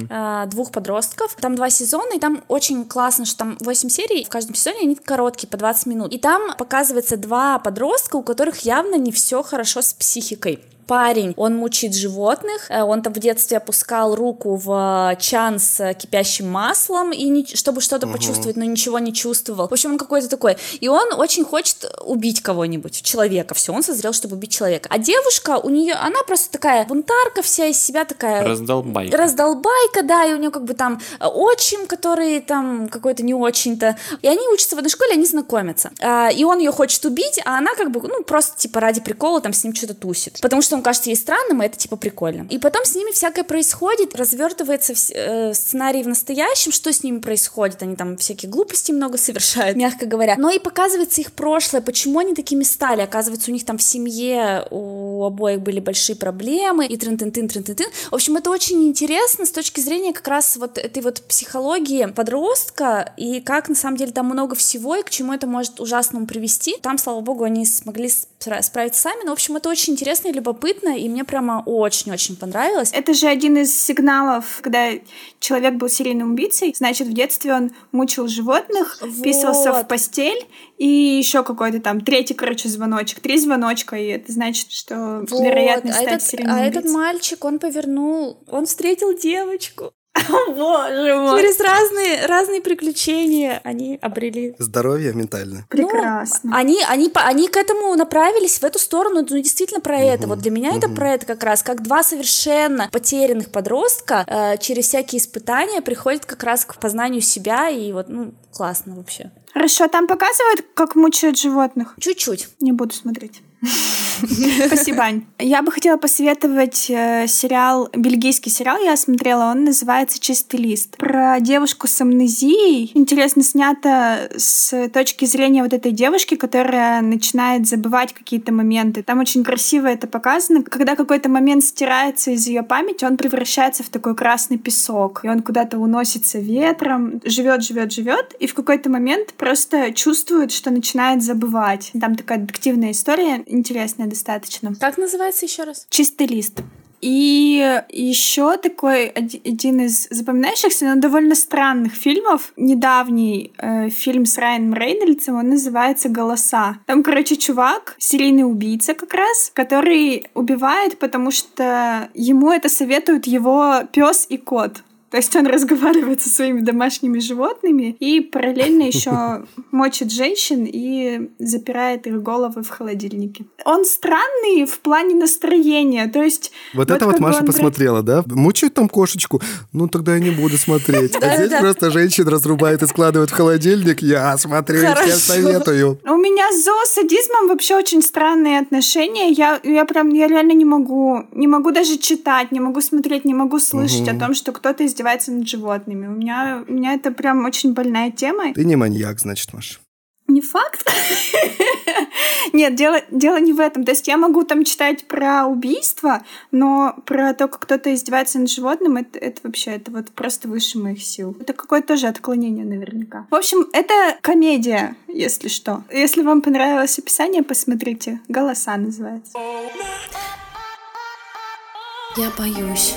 а, двух подростков. Там два сезона, и там очень классно, что там 8 серий, в каждом сезоне они короткие, по 20 минут. И там показывается два подростка, у которых явно не все хорошо с психикой парень, он мучит животных, э, он там в детстве опускал руку в э, чан с э, кипящим маслом, и не- чтобы что-то почувствовать, но ничего не чувствовал. В общем, он какой-то такой. И он очень хочет убить кого-нибудь, человека. Все, он созрел, чтобы убить человека. А девушка, у нее, она просто такая бунтарка вся из себя такая Раздолбай. раздолбайка, да, и у нее как бы там отчим, который там какой-то не очень-то. И они учатся в одной школе, они знакомятся. А, И он ее хочет убить, а она как бы, ну, просто типа ради прикола там с ним что-то тусит. Потому что он кажется ей странным, это типа прикольно. И потом с ними всякое происходит, развертывается э, сценарий в настоящем, что с ними происходит. Они там всякие глупости много совершают, мягко говоря. Но и показывается их прошлое, почему они такими стали. Оказывается, у них там в семье у обоих были большие проблемы, и трын тын тын трын тын тын В общем, это очень интересно с точки зрения как раз вот этой вот психологии подростка, и как на самом деле там много всего, и к чему это может ужасному привести. Там, слава богу, они смогли спра- справиться сами. Но, в общем, это очень интересно и любопытно, и мне прямо очень-очень понравилось. Это же один из сигналов, когда человек был серийным убийцей, значит, в детстве он мучил животных, вписывался Вот. в постель, и еще какой-то там третий, короче, звоночек. Три звоночка, и это значит, что Вот, вероятность а стать этот, серийным а этот убийцей. мальчик, он повернул, он встретил девочку. Боже мой! Через разные, разные приключения они обрели Здоровье ментальное. Прекрасно. Ну, они, они, они к этому направились, в эту сторону, ну, действительно про это. Вот для меня это про это как раз, как два совершенно потерянных подростка э, через всякие испытания приходят как раз к познанию себя, и вот, ну, классно вообще. Хорошо, там показывают, как мучают животных? Чуть-чуть. Не буду смотреть. Спасибо, Ань. Я бы хотела посоветовать э, сериал, бельгийский сериал я смотрела, он называется «Чистый лист». Про девушку с амнезией. Интересно снято с точки зрения вот этой девушки, которая начинает забывать какие-то моменты. Там очень красиво это показано. Когда какой-то момент стирается из ее памяти, он превращается в такой красный песок. И он куда-то уносится ветром, живет, живет, живет, и в какой-то момент просто чувствует, что начинает забывать. Там такая детективная история интересная достаточно. Как называется еще раз? Чистый лист. И еще такой один из запоминающихся, но довольно странных фильмов. Недавний э, фильм с Райаном Рейнольдсом, он называется «Голоса». Там, короче, чувак, серийный убийца как раз, который убивает, потому что ему это советуют его пес и кот. То есть он разговаривает со своими домашними животными и параллельно еще мочит женщин и запирает их головы в холодильнике. Он странный в плане настроения. То есть вот, вот это вот Маша посмотрела, да? Мучают там кошечку? Ну тогда я не буду смотреть. А здесь просто женщин разрубают и складывают в холодильник. Я смотрю, я советую. У меня с зоосадизмом вообще очень странные отношения. Я, я прям, я реально не могу, не могу даже читать, не могу смотреть, не могу слышать о том, что кто-то из издевается над животными. У меня, у меня это прям очень больная тема. Ты не маньяк, значит, Маша. Не факт. Нет, дело, дело не в этом. То есть я могу там читать про убийство, но про то, как кто-то издевается над животным, это, это вообще, это вот просто выше моих сил. Это какое-то тоже отклонение наверняка. В общем, это комедия, если что. Если вам понравилось описание, посмотрите. «Голоса» называется. Я боюсь.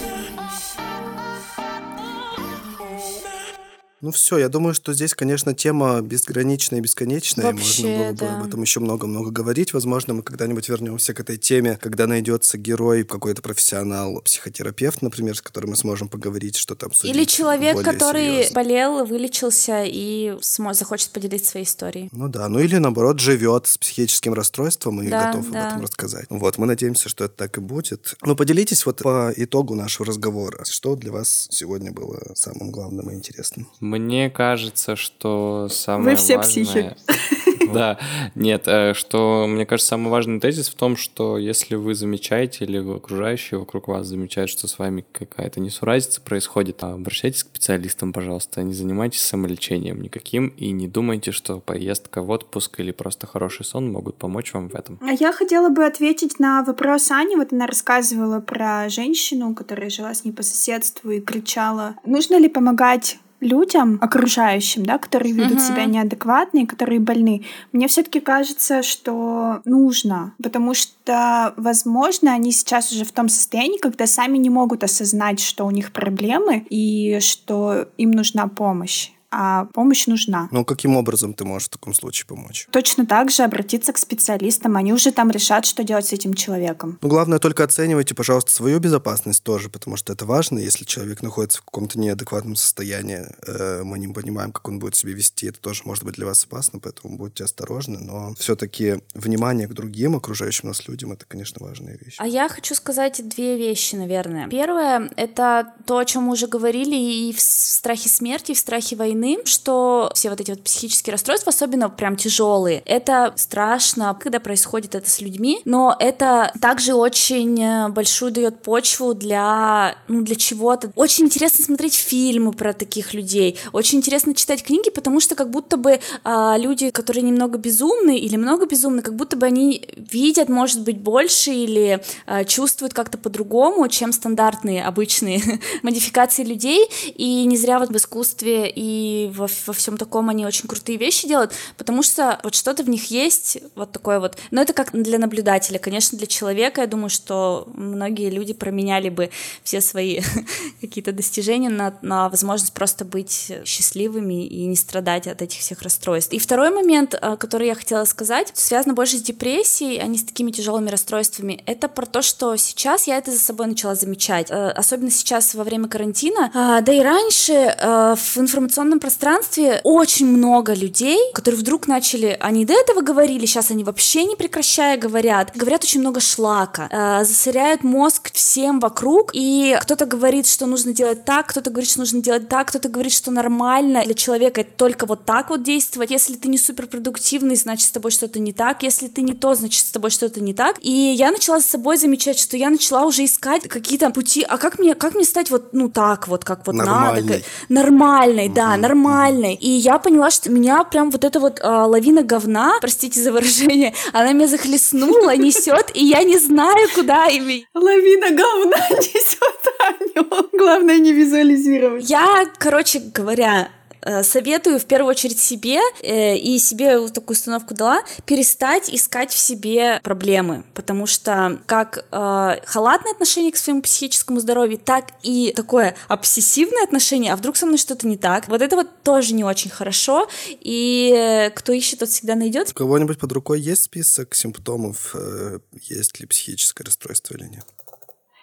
Ну все, я думаю, что здесь, конечно, тема безграничная и бесконечная. Вообще, Можно было бы да. об этом еще много-много говорить. Возможно, мы когда-нибудь вернемся к этой теме, когда найдется герой, какой-то профессионал, психотерапевт, например, с которым мы сможем поговорить, что там Или человек, который серьезно. болел, вылечился и захочет поделиться своей историей. Ну да, ну или наоборот живет с психическим расстройством и да, готов да. об этом рассказать. Вот, мы надеемся, что это так и будет. Ну поделитесь вот по итогу нашего разговора. Что для вас сегодня было самым главным и интересным? Мне кажется, что самое Вы все важное... психи. Да, нет, э, что, мне кажется, самый важный тезис в том, что если вы замечаете или окружающие вокруг вас замечают, что с вами какая-то несуразица происходит, обращайтесь к специалистам, пожалуйста, не занимайтесь самолечением никаким и не думайте, что поездка в отпуск или просто хороший сон могут помочь вам в этом. А я хотела бы ответить на вопрос Ани. Вот она рассказывала про женщину, которая жила с ней по соседству и кричала, нужно ли помогать людям, окружающим, да, которые ведут uh-huh. себя неадекватно и которые больны, мне все-таки кажется, что нужно, потому что, возможно, они сейчас уже в том состоянии, когда сами не могут осознать, что у них проблемы и что им нужна помощь а помощь нужна. Ну, каким образом ты можешь в таком случае помочь? Точно так же обратиться к специалистам, они уже там решат, что делать с этим человеком. Ну, главное, только оценивайте, пожалуйста, свою безопасность тоже, потому что это важно. Если человек находится в каком-то неадекватном состоянии, э, мы не понимаем, как он будет себя вести, это тоже может быть для вас опасно, поэтому будьте осторожны, но все-таки внимание к другим окружающим нас людям, это, конечно, важная вещь. А я хочу сказать две вещи, наверное. Первое — это то, о чем мы уже говорили и в страхе смерти, и в страхе войны, войны, что все вот эти вот психические расстройства, особенно прям тяжелые, это страшно, когда происходит это с людьми, но это также очень э, большую дает почву для, ну, для чего-то. Очень интересно смотреть фильмы про таких людей, очень интересно читать книги, потому что как будто бы а, люди, которые немного безумны или много безумны, как будто бы они видят, может быть, больше или а, чувствуют как-то по-другому, чем стандартные, обычные модификации людей, и не зря вот в искусстве и во, во всем таком они очень крутые вещи делают, потому что вот что-то в них есть, вот такое вот. Но это как для наблюдателя. Конечно, для человека, я думаю, что многие люди променяли бы все свои какие-то достижения на, на возможность просто быть счастливыми и не страдать от этих всех расстройств. И второй момент, э, который я хотела сказать, связано больше с депрессией, а не с такими тяжелыми расстройствами. Это про то, что сейчас я это за собой начала замечать. Э, особенно сейчас во время карантина, а, да и раньше в информационном пространстве очень много людей, которые вдруг начали, они до этого говорили, сейчас они вообще не прекращая говорят, говорят очень много шлака, э, засоряют мозг всем вокруг, и кто-то говорит, что нужно делать так, кто-то говорит, что нужно делать так, кто-то говорит, что нормально для человека это только вот так вот действовать. Если ты не суперпродуктивный, значит с тобой что-то не так. Если ты не то, значит с тобой что-то не так. И я начала с собой замечать, что я начала уже искать какие-то пути. А как мне, как мне стать вот, ну так вот, как вот Нормальной. надо? Нормальной, да, нормальной. И я поняла, что меня прям вот эта вот а, лавина говна, простите за выражение, она меня захлестнула, несет, и я не знаю, куда ими. Лавина говна несет Аню. Главное не визуализировать. Я, короче говоря, э, советую в первую очередь себе э, и себе вот такую установку дала перестать искать в себе проблемы, потому что как э, халатное отношение к своему психическому здоровью, так и такое обсессивное отношение, а вдруг со мной что-то не так, вот это вот тоже не очень хорошо, и э, кто ищет, тот всегда найдет. У кого-нибудь под рукой есть список симптомов, э, есть ли психическое расстройство или нет?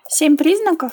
Семь признаков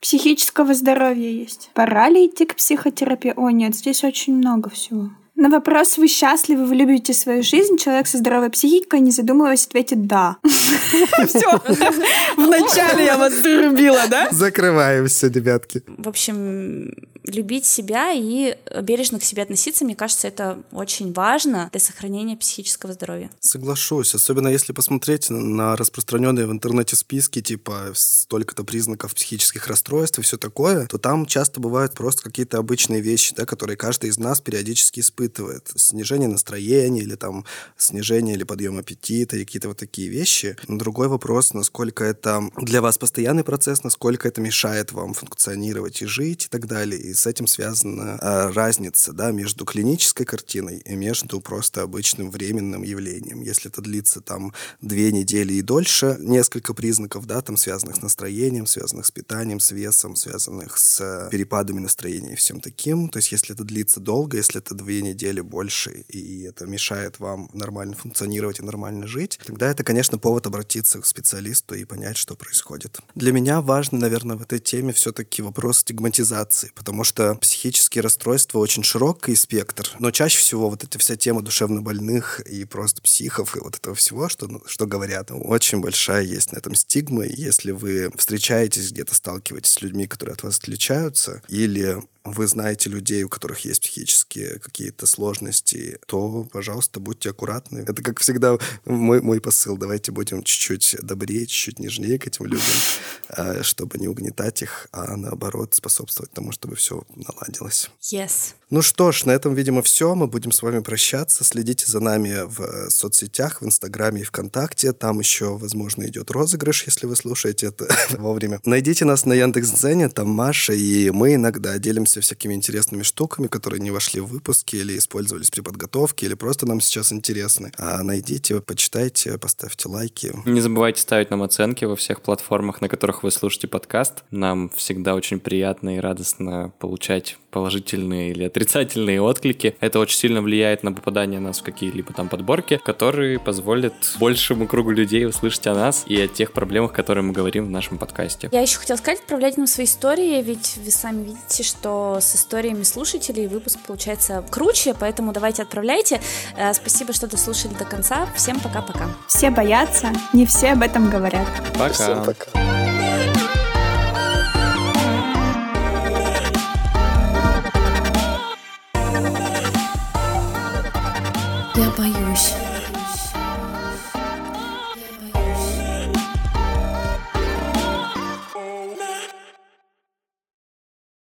психического здоровья есть. Пора ли идти к психотерапии? О, нет, здесь очень много всего. На вопрос «Вы счастливы, вы любите свою жизнь?» человек со здоровой психикой, не задумываясь, ответит «да». Все. Вначале я вас зарубила, да? Закрываем все, ребятки. В общем, любить себя и бережно к себе относиться, мне кажется, это очень важно для сохранения психического здоровья. Соглашусь, особенно если посмотреть на распространенные в интернете списки, типа столько-то признаков психических расстройств и все такое, то там часто бывают просто какие-то обычные вещи, да, которые каждый из нас периодически испытывает. Снижение настроения или там снижение или подъем аппетита и какие-то вот такие вещи. Но другой вопрос, насколько это для вас постоянный процесс, насколько это мешает вам функционировать и жить и так далее. И с этим связана э, разница да, между клинической картиной и между просто обычным временным явлением. Если это длится там две недели и дольше, несколько признаков, да, там связанных с настроением, связанных с питанием, с весом, связанных с э, перепадами настроения и всем таким. То есть если это длится долго, если это две недели больше, и это мешает вам нормально функционировать и нормально жить, тогда это, конечно, повод обратиться к специалисту и понять, что происходит. Для меня важно, наверное, в этой теме все-таки вопрос стигматизации, потому что психические расстройства очень широкий спектр, но чаще всего вот эта вся тема душевнобольных и просто психов и вот этого всего, что, ну, что говорят, очень большая есть на этом стигма, если вы встречаетесь где-то, сталкиваетесь с людьми, которые от вас отличаются, или вы знаете людей, у которых есть психические какие-то сложности, то, пожалуйста, будьте аккуратны. Это, как всегда, мой, мой посыл. Давайте будем чуть-чуть добрее, чуть-чуть нежнее к этим людям, а, чтобы не угнетать их, а наоборот способствовать тому, чтобы все наладилось. Yes. Ну что ж, на этом, видимо, все. Мы будем с вами прощаться. Следите за нами в соцсетях, в Инстаграме и ВКонтакте. Там еще, возможно, идет розыгрыш, если вы слушаете это вовремя. Найдите нас на Яндекс.Дзене, там Маша, и мы иногда делимся всякими интересными штуками, которые не вошли в выпуски или использовались при подготовке, или просто нам сейчас интересны. А найдите, почитайте, поставьте лайки. Не забывайте ставить нам оценки во всех платформах, на которых вы слушаете подкаст. Нам всегда очень приятно и радостно получать положительные или отрицательные отклики. Это очень сильно влияет на попадание нас в какие-либо там подборки, которые позволят большему кругу людей услышать о нас и о тех проблемах, которые мы говорим в нашем подкасте. Я еще хотела сказать, отправляйте нам свои истории, ведь вы сами видите, что с историями слушателей выпуск получается круче, поэтому давайте отправляйте. Э, Спасибо, что дослушали до конца. Всем пока-пока. Все боятся, не все об этом говорят. Пока. Всем пока.